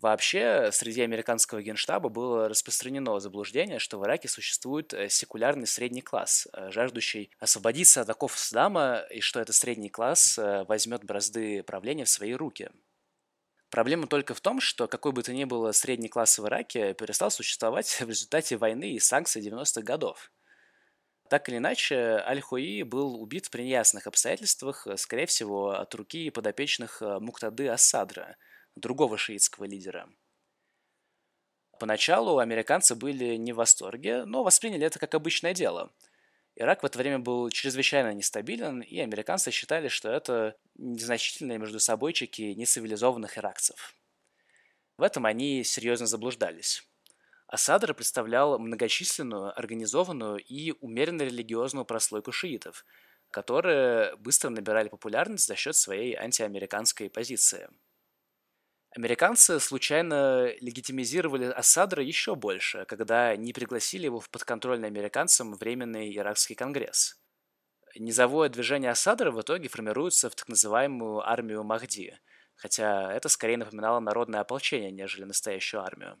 Speaker 1: Вообще, среди американского генштаба было распространено заблуждение, что в Ираке существует э, секулярный средний класс, э, жаждущий освободиться от оков Сдама, и что этот средний класс э, возьмет бразды правления в свои руки. Проблема только в том, что какой бы то ни было средний класс в Ираке перестал существовать в результате войны и санкций 90-х годов. Так или иначе, Аль-Хуи был убит при неясных обстоятельствах, скорее всего, от руки подопечных Муктады Ассадра – другого шиитского лидера. Поначалу американцы были не в восторге, но восприняли это как обычное дело. Ирак в это время был чрезвычайно нестабилен, и американцы считали, что это незначительные между собойчики нецивилизованных иракцев. В этом они серьезно заблуждались. Асадр представлял многочисленную, организованную и умеренно религиозную прослойку шиитов, которые быстро набирали популярность за счет своей антиамериканской позиции – Американцы случайно легитимизировали Асадра еще больше, когда не пригласили его в подконтрольный американцам Временный Иракский Конгресс. Низовое движение Асадра в итоге формируется в так называемую армию Махди, хотя это скорее напоминало народное ополчение, нежели настоящую армию.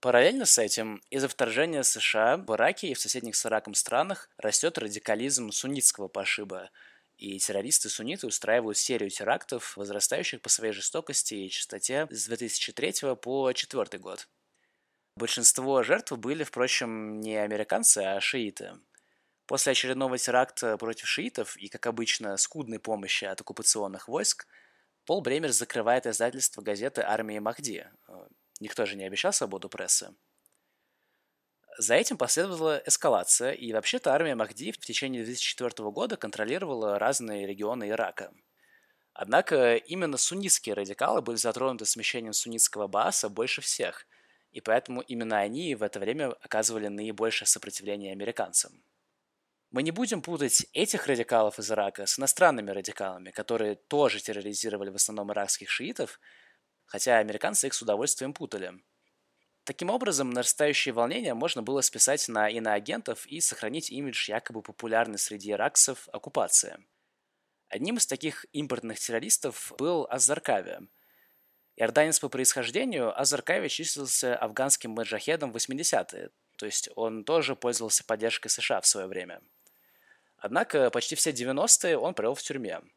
Speaker 1: Параллельно с этим, из-за вторжения США в Ираке и в соседних с Ираком странах растет радикализм суннитского пошиба – и террористы-сунниты устраивают серию терактов, возрастающих по своей жестокости и частоте с 2003 по 2004 год. Большинство жертв были, впрочем, не американцы, а шииты. После очередного теракта против шиитов и, как обычно, скудной помощи от оккупационных войск, Пол Бремер закрывает издательство газеты «Армии Махди». Никто же не обещал свободу прессы. За этим последовала эскалация, и вообще-то армия Махди в течение 2004 года контролировала разные регионы Ирака. Однако именно суннитские радикалы были затронуты смещением суннитского Бааса больше всех, и поэтому именно они в это время оказывали наибольшее сопротивление американцам. Мы не будем путать этих радикалов из Ирака с иностранными радикалами, которые тоже терроризировали в основном иракских шиитов, хотя американцы их с удовольствием путали – Таким образом, нарастающее волнение можно было списать на иноагентов и сохранить имидж якобы популярной среди иракцев оккупации. Одним из таких импортных террористов был Азаркави. Иорданец по происхождению, Азаркави числился афганским маджахедом в 80-е, то есть он тоже пользовался поддержкой США в свое время. Однако почти все 90-е он провел в тюрьме –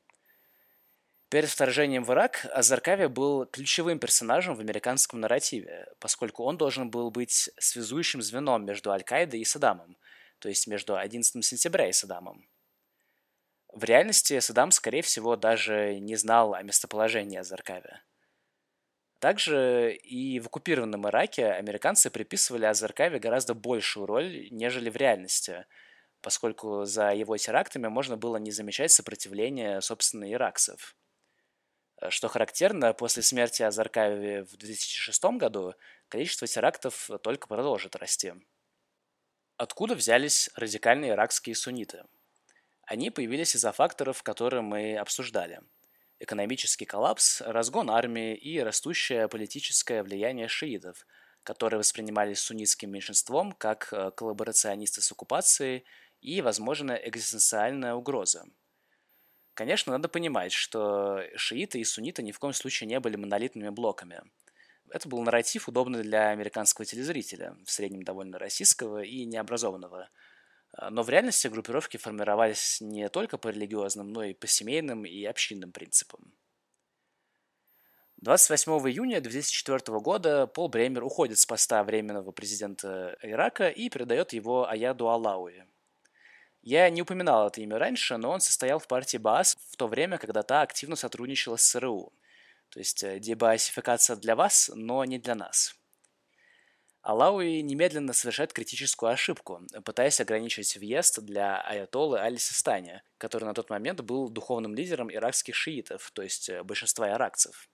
Speaker 1: Перед вторжением в Ирак Азаркави был ключевым персонажем в американском нарративе, поскольку он должен был быть связующим звеном между Аль-Каидой и Саддамом, то есть между 11 сентября и Саддамом. В реальности Саддам, скорее всего, даже не знал о местоположении Азаркави. Также и в оккупированном Ираке американцы приписывали Азаркави гораздо большую роль, нежели в реальности, поскольку за его терактами можно было не замечать сопротивления, собственно, иракцев – что характерно, после смерти Азаркаеви в 2006 году количество терактов только продолжит расти. Откуда взялись радикальные иракские сунниты? Они появились из-за факторов, которые мы обсуждали. Экономический коллапс, разгон армии и растущее политическое влияние шиитов, которые воспринимались суннитским меньшинством как э, коллаборационисты с оккупацией и, возможно, экзистенциальная угроза – Конечно, надо понимать, что шииты и сунниты ни в коем случае не были монолитными блоками. Это был нарратив, удобный для американского телезрителя, в среднем довольно российского и необразованного. Но в реальности группировки формировались не только по религиозным, но и по семейным и общинным принципам. 28 июня 2004 года Пол Бремер уходит с поста временного президента Ирака и передает его Аяду Алауи, я не упоминал это имя раньше, но он состоял в партии БАС в то время, когда та активно сотрудничала с СРУ. То есть э, дебаасификация для вас, но не для нас. Алауи немедленно совершает критическую ошибку, пытаясь ограничить въезд для аятоллы Али-Систани, который на тот момент был духовным лидером иракских шиитов, то есть э, большинства иракцев.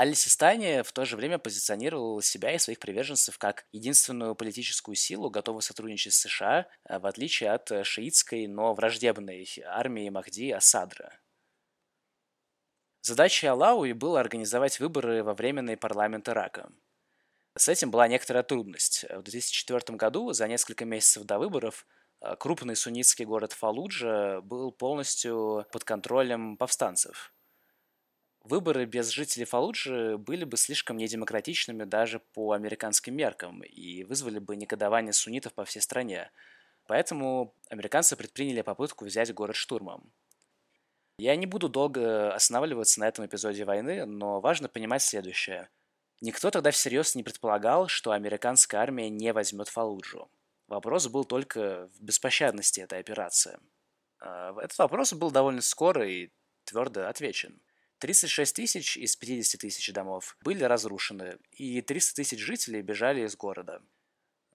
Speaker 1: Аль-Систани в то же время позиционировал себя и своих приверженцев как единственную политическую силу, готовую сотрудничать с США, э, в отличие от э, шиитской, но враждебной армии Махди Асадра. Задачей Алауи было организовать выборы во временный парламент Ирака. С этим была некоторая трудность. В 2004 году, за несколько месяцев до выборов, э, крупный суннитский город Фалуджа был полностью под контролем повстанцев – Выборы без жителей Фалуджи были бы слишком недемократичными даже по американским меркам и вызвали бы негодование суннитов по всей стране. Поэтому американцы предприняли попытку взять город штурмом. Я не буду долго останавливаться на этом эпизоде войны, но важно понимать следующее. Никто тогда всерьез не предполагал, что американская армия не возьмет Фалуджу. Вопрос был только в беспощадности этой операции. А, этот вопрос был довольно скоро и твердо отвечен. 36 тысяч из 50 тысяч домов были разрушены, и 300 тысяч жителей бежали из города.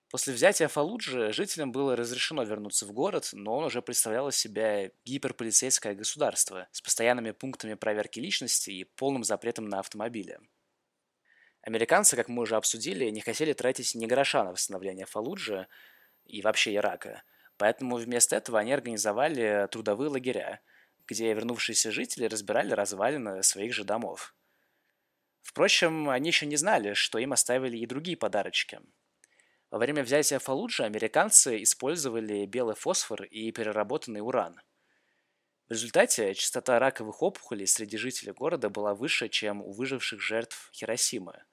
Speaker 1: После взятия Фалуджи жителям было разрешено вернуться в город, но он уже представлял из себя гиперполицейское государство с постоянными пунктами проверки личности и полным запретом на автомобили. Американцы, как мы уже обсудили, не хотели тратить ни гроша на восстановление Фалуджи и вообще Ирака, поэтому вместо этого они организовали трудовые лагеря – где вернувшиеся жители разбирали развалины своих же домов. Впрочем, они еще не знали, что им оставили и другие подарочки. Во время взятия Фалуджи американцы использовали белый фосфор и переработанный уран. В результате частота раковых опухолей среди жителей города была выше, чем у выживших жертв Хиросимы.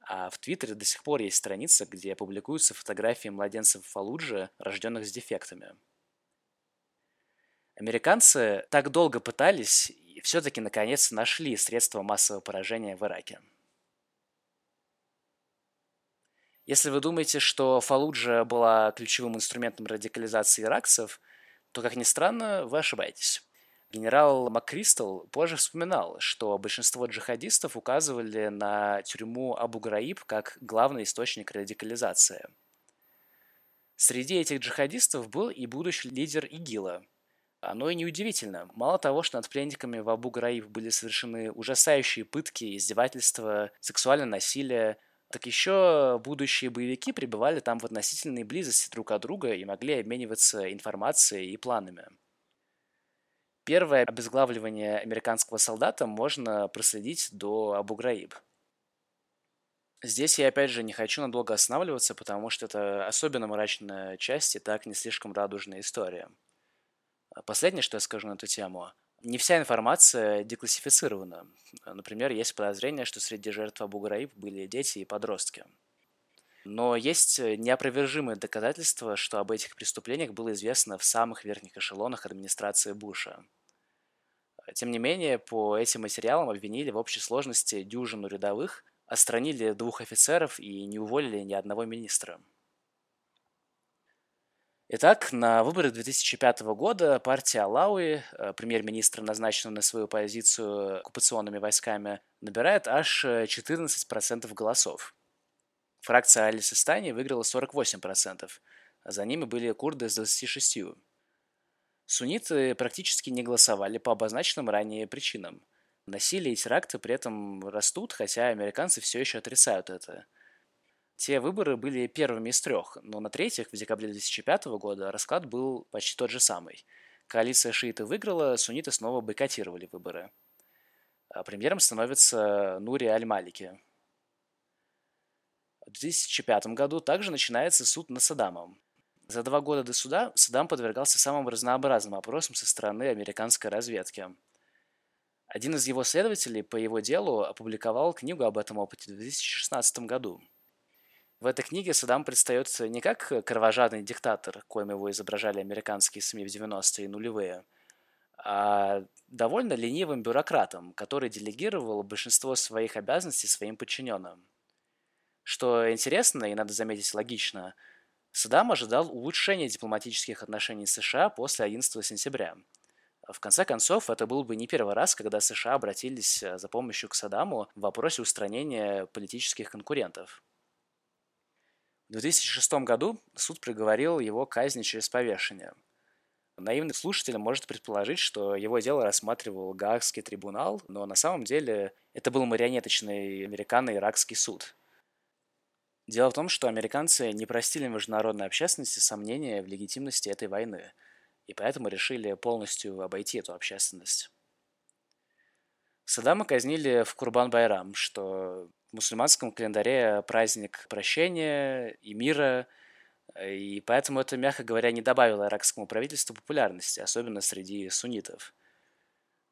Speaker 1: А в Твиттере до сих пор есть страница, где публикуются фотографии младенцев Фалуджи, рожденных с дефектами. Американцы так долго пытались и все-таки наконец нашли средства массового поражения в Ираке. Если вы думаете, что Фалуджа была ключевым инструментом радикализации иракцев, то, как ни странно, вы ошибаетесь. Генерал МакКристал позже вспоминал, что большинство джихадистов указывали на тюрьму Абу-Граиб как главный источник радикализации. Среди этих джихадистов был и будущий лидер ИГИЛа – оно и неудивительно. Мало того, что над пленниками в Абу-Граиб были совершены ужасающие пытки, издевательства, сексуальное насилие, так еще будущие боевики пребывали там в относительной близости друг от друга и могли обмениваться информацией и планами. Первое обезглавливание американского солдата можно проследить до Абу-Граиб. Здесь я опять же не хочу надолго останавливаться, потому что это особенно мрачная часть и так не слишком радужная история. А последнее, что я скажу на эту тему. Не вся информация деклассифицирована. Например, есть подозрение, что среди жертв Абу Граиб были дети и подростки. Но есть неопровержимые доказательства, что об этих преступлениях было известно в самых верхних эшелонах администрации Буша. Тем не менее, по этим материалам обвинили в общей сложности дюжину рядовых, отстранили двух офицеров и не уволили ни одного министра. Итак, на выборах 2005 года партия Алауи, э, премьер-министр, назначенный на свою позицию оккупационными войсками, набирает аж 14% голосов. Фракция Али-Систани выиграла 48%, а за ними были курды с 26%. Сунниты практически не голосовали по обозначенным ранее причинам. Насилие и теракты при этом растут, хотя американцы все еще отрицают это – те выборы были первыми из трех, но на третьих, в декабре 2005 года, расклад был почти тот же самый. Коалиция шииты выиграла, сунниты снова бойкотировали выборы. А премьером становится Нури Аль-Малики. В 2005 году также начинается суд над Саддамом. За два года до суда Саддам подвергался самым разнообразным опросам со стороны американской разведки. Один из его следователей по его делу опубликовал книгу об этом опыте в 2016 году – в этой книге Саддам предстает не как кровожадный диктатор, коим его изображали американские СМИ в 90-е и нулевые, а довольно ленивым бюрократом, который делегировал большинство своих обязанностей своим подчиненным. Что интересно и, надо заметить, логично, Саддам ожидал улучшения дипломатических отношений с США после 11 сентября. В конце концов, это был бы не первый раз, когда США обратились за помощью к Саддаму в вопросе устранения политических конкурентов. В 2006 году суд приговорил его к казни через повешение. Наивный слушатель может предположить, что его дело рассматривал Гаагский трибунал, но на самом деле это был марионеточный американо-иракский суд. Дело в том, что американцы не простили международной общественности сомнения в легитимности этой войны, и поэтому решили полностью обойти эту общественность. Саддама казнили в Курбан-Байрам, что в мусульманском календаре праздник прощения и мира, и поэтому это, мягко говоря, не добавило иракскому правительству популярности, особенно среди суннитов.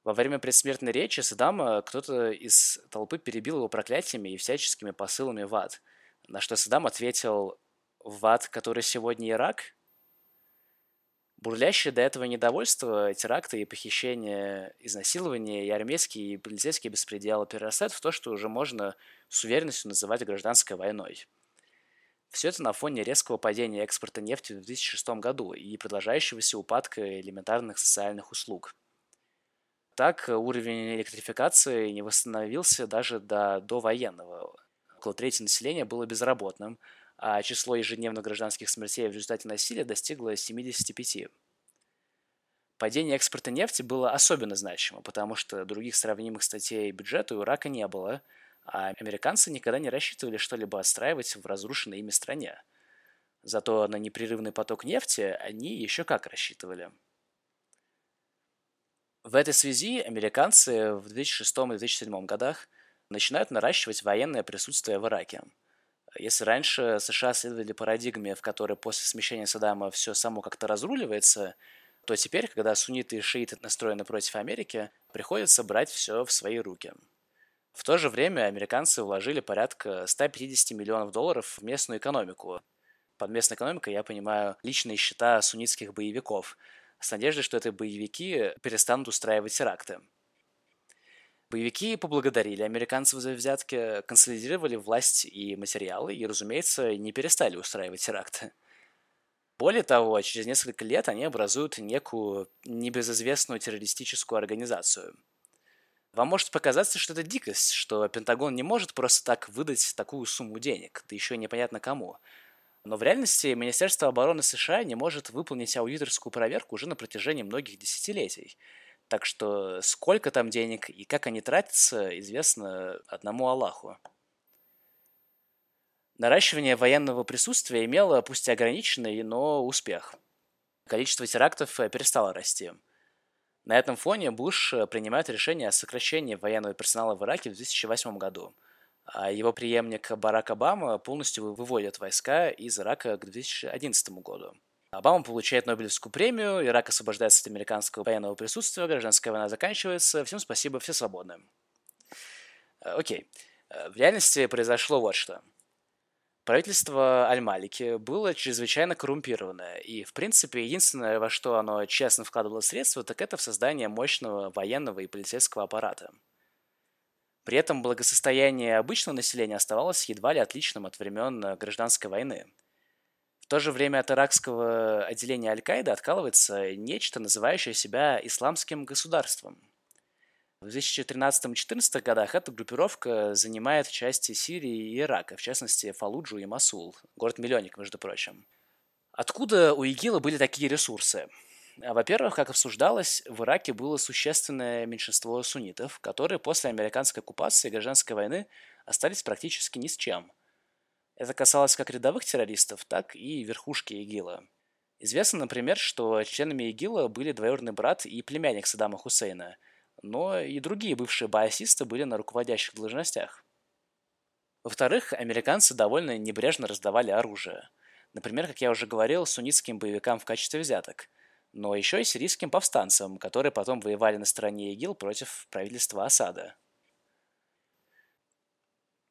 Speaker 1: Во время предсмертной речи Саддама кто-то из толпы перебил его проклятиями и всяческими посылами в ад, на что Саддам ответил «В ад, который сегодня Ирак?» Бурлящее до этого недовольство, теракты и похищения, изнасилования и армейские и полицейские беспределы перерастают в то, что уже можно с уверенностью называть гражданской войной. Все это на фоне резкого падения экспорта нефти в 2006 году и продолжающегося упадка элементарных социальных услуг. Так, уровень электрификации не восстановился даже до довоенного. Около трети населения было безработным, а число ежедневных гражданских смертей в результате насилия достигло 75. Падение экспорта нефти было особенно значимо, потому что других сравнимых статей бюджета у Ирака не было – а американцы никогда не рассчитывали что-либо отстраивать в разрушенной ими стране. Зато на непрерывный поток нефти они еще как рассчитывали. В этой связи американцы в 2006 и 2007 годах начинают наращивать военное присутствие в Ираке. Если раньше США следовали парадигме, в которой после смещения Саддама все само как-то разруливается, то теперь, когда сунниты и шииты настроены против Америки, приходится брать все в свои руки. В то же время американцы вложили порядка 150 миллионов долларов в местную экономику. Под местной экономикой я понимаю личные счета суннитских боевиков, с надеждой, что это боевики перестанут устраивать теракты. Боевики поблагодарили американцев за взятки, консолидировали власть и материалы и, разумеется, не перестали устраивать теракты. Более того, через несколько лет они образуют некую небезызвестную террористическую организацию. Вам может показаться, что это дикость, что Пентагон не может просто так выдать такую сумму денег, да еще непонятно кому. Но в реальности Министерство обороны США не может выполнить аудиторскую проверку уже на протяжении многих десятилетий – так что сколько там денег и как они тратятся, известно одному Аллаху. Наращивание военного присутствия имело, пусть и ограниченный, но успех. Количество терактов э, перестало расти. На этом фоне Буш э, принимает решение о сокращении военного персонала в Ираке в 2008 году, а его преемник Барак Обама полностью выводит войска из Ирака к 2011 году. Обама получает Нобелевскую премию, Ирак освобождается от американского военного присутствия, гражданская война заканчивается, всем спасибо, все свободны. Э, окей. Э, в реальности произошло вот что. Правительство Аль-Малики было чрезвычайно коррумпированное, и, в принципе, единственное, во что оно честно вкладывало средства, так это в создание мощного военного и полицейского аппарата. При этом благосостояние обычного населения оставалось едва ли отличным от времен гражданской войны – в то же время от иракского отделения Аль-Каиды откалывается нечто, называющее себя исламским государством. В 2013-2014 годах эта группировка занимает части Сирии и Ирака, в частности Фалуджу и Масул, город-миллионник, между прочим. Откуда у ИГИЛа были такие ресурсы? Во-первых, как обсуждалось, в Ираке было существенное меньшинство суннитов, которые после американской оккупации и гражданской войны остались практически ни с чем – это касалось как рядовых террористов, так и верхушки ИГИЛа. Известно, например, что членами ИГИЛа были двоюродный брат и племянник Саддама Хусейна, но и другие бывшие баасисты были на руководящих должностях. Во-вторых, американцы довольно небрежно раздавали оружие. Например, как я уже говорил, суннитским боевикам в качестве взяток, но еще и сирийским повстанцам, которые потом воевали на стороне ИГИЛ против правительства Асада.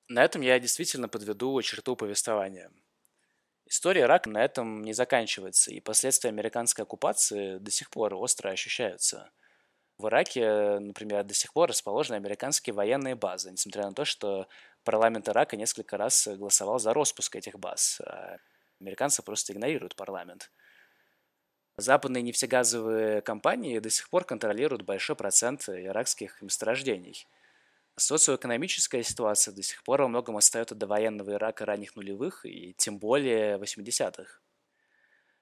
Speaker 1: На этом я действительно подведу черту повествования. История Ирака на этом не заканчивается, и последствия американской оккупации до сих пор остро ощущаются. В Ираке, например, до сих пор расположены американские военные базы, несмотря на то, что парламент Ирака несколько раз голосовал за распуск этих баз. А американцы просто игнорируют парламент. Западные нефтегазовые компании до сих пор контролируют большой процент иракских месторождений – Социоэкономическая ситуация до сих пор во многом отстает от довоенного Ирака ранних нулевых и тем более 80-х.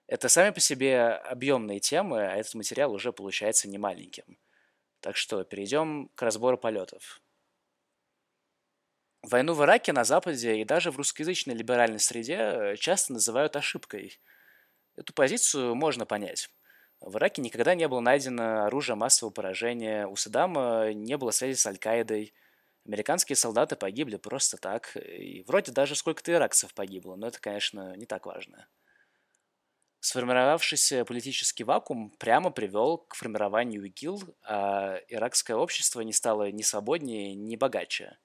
Speaker 1: Это сами по себе объемные темы, а этот материал уже получается немаленьким. Так что перейдем к разбору полетов. Войну в Ираке на Западе и даже в русскоязычной либеральной среде часто называют ошибкой. Эту позицию можно понять. В Ираке никогда не было найдено оружие массового поражения, у Саддама не было связи с Аль-Каидой – Американские солдаты погибли просто так, и вроде даже сколько-то иракцев погибло, но это, конечно, не так важно. Сформировавшийся политический вакуум прямо привел к формированию ИГИЛ, а иракское общество не стало ни свободнее, ни богаче.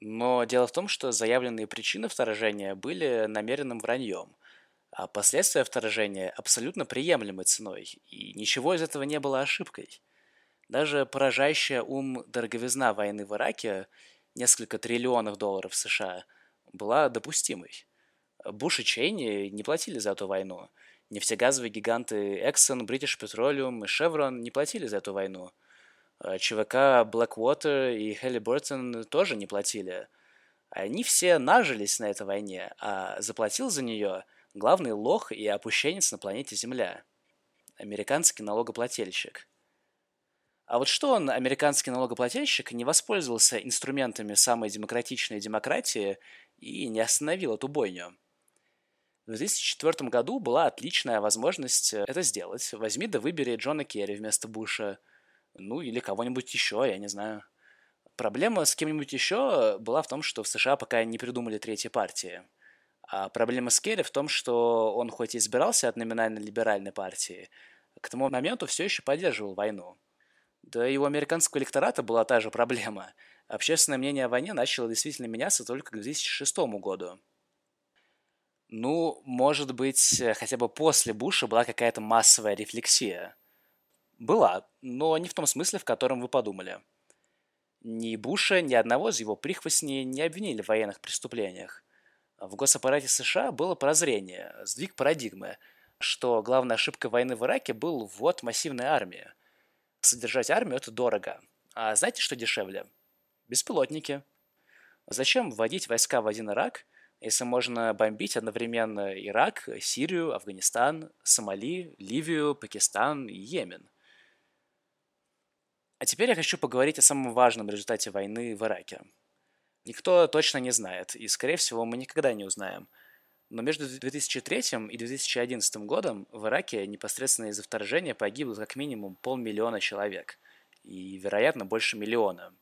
Speaker 1: Но дело в том, что заявленные причины вторжения были намеренным враньем, а последствия вторжения абсолютно приемлемой ценой, и ничего из этого не было ошибкой – даже поражающая ум дороговизна войны в Ираке, несколько триллионов долларов США, была допустимой. Буш и Чейни не платили за эту войну. Нефтегазовые гиганты Exxon, British Petroleum и Chevron не платили за эту войну. А ЧВК Blackwater и Halliburton тоже не платили. Они все нажились на этой войне, а заплатил за нее главный лох и опущенец на планете Земля – американский налогоплательщик – а вот что он, американский налогоплательщик, не воспользовался инструментами самой демократичной демократии и не остановил эту бойню? В 2004 году была отличная возможность э, это сделать. Возьми да выбери Джона Керри вместо Буша. Ну, или кого-нибудь еще, я не знаю. Проблема с кем-нибудь еще была в том, что в США пока не придумали третьей партии. А проблема с Керри в том, что он хоть и избирался от номинально либеральной партии, к тому моменту все еще поддерживал войну. Да и у американского электората была та же проблема. Общественное мнение о войне начало действительно меняться только к 2006 году. Ну, может быть, хотя бы после Буша была какая-то массовая рефлексия. Была, но не в том смысле, в котором вы подумали. Ни Буша, ни одного из его прихвостней не обвинили в военных преступлениях. В госаппарате США было прозрение, сдвиг парадигмы, что главная ошибка войны в Ираке был ввод массивной армии. Содержать армию – это дорого. А знаете, что дешевле? Беспилотники. Зачем вводить войска в один Ирак, если можно бомбить одновременно Ирак, Сирию, Афганистан, Сомали, Ливию, Пакистан и Йемен? А теперь я хочу поговорить о самом важном результате войны в Ираке – никто точно не знает, и, скорее всего, мы никогда не узнаем. Но между 2003 и 2011 годом в Ираке непосредственно из-за вторжения погибло как минимум полмиллиона человек, и, вероятно, больше миллиона.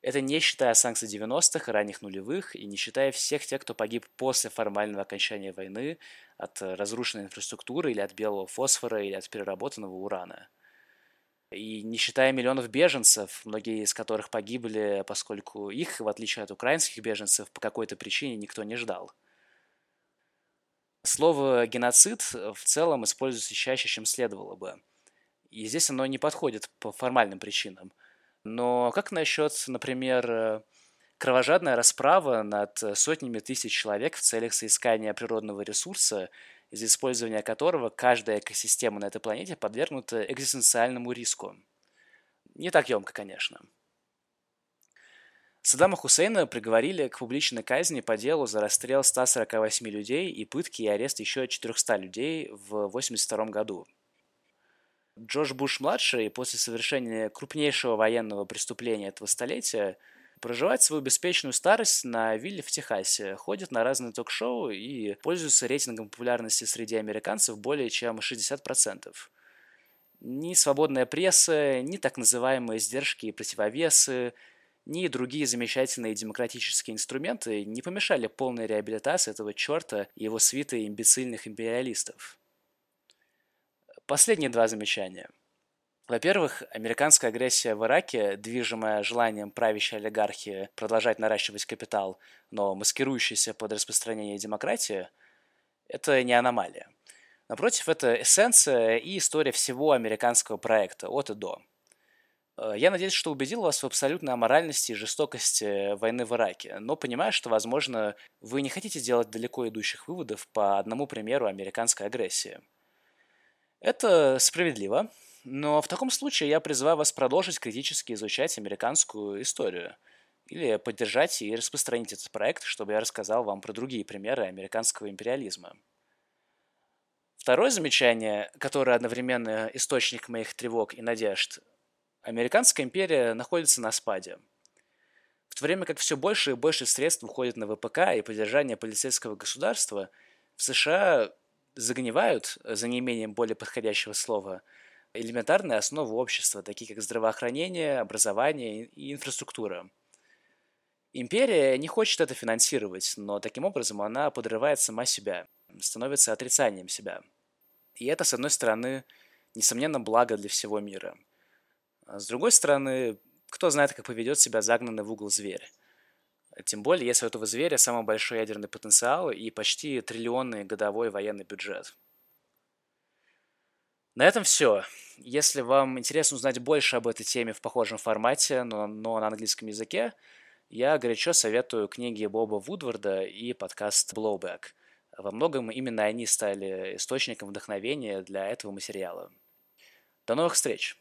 Speaker 1: Это не считая санкций 90-х и ранних нулевых, и не считая всех тех, кто погиб после формального окончания войны от разрушенной инфраструктуры или от белого фосфора или от переработанного урана – и не считая миллионов беженцев, многие из которых погибли, поскольку их, в отличие от украинских беженцев, по какой-то причине никто не ждал. Слово «геноцид» в целом используется чаще, чем следовало бы. И здесь оно не подходит по формальным причинам. Но как насчет, например, кровожадная расправа над сотнями тысяч человек в целях соискания природного ресурса – из-за использования которого каждая экосистема на этой планете подвергнута экзистенциальному риску. Не так емко, конечно. Саддама Хусейна приговорили к публичной казни по делу за расстрел 148 людей и пытки и арест еще 400 людей в 1982 году. Джордж Буш-младший после совершения крупнейшего военного преступления этого столетия – проживает свою беспечную старость на вилле в Техасе, ходит на разные ток-шоу и пользуется рейтингом популярности среди американцев более чем 60%. Ни свободная пресса, ни так называемые сдержки и противовесы, ни другие замечательные демократические инструменты не помешали полной реабилитации этого черта и его свиты имбецильных империалистов. Последние два замечания – во-первых, американская агрессия в Ираке, движимая желанием правящей олигархии продолжать наращивать капитал, но маскирующаяся под распространение демократии, это не аномалия. Напротив, это эссенция и история всего американского проекта от и до. Э, я надеюсь, что убедил вас в абсолютной аморальности и жестокости войны в Ираке, но понимаю, что, возможно, вы не хотите делать далеко идущих выводов по одному примеру американской агрессии. Это справедливо, но в таком случае я призываю вас продолжить критически изучать американскую историю или поддержать и распространить этот проект, чтобы я рассказал вам про другие примеры американского империализма. Второе замечание, которое одновременно источник моих тревог и надежд. Американская империя находится на спаде. В то время как все больше и больше средств уходит на ВПК и поддержание полицейского государства, в США загнивают, за неимением более подходящего слова – элементарные основы общества, такие как здравоохранение, образование и инфраструктура. Империя не хочет это финансировать, но таким образом она подрывает сама себя, становится отрицанием себя. И это, с одной стороны, несомненно, благо для всего мира. А с другой стороны, кто знает, как поведет себя загнанный в угол зверь. Тем более, если у этого зверя самый большой ядерный потенциал и почти триллионный годовой военный бюджет – на этом все. Если вам интересно узнать больше об этой теме в похожем формате, но, но на английском языке, я горячо советую книги Боба Вудварда и подкаст Blowback. Во многом именно они стали источником вдохновения для этого материала. До новых встреч!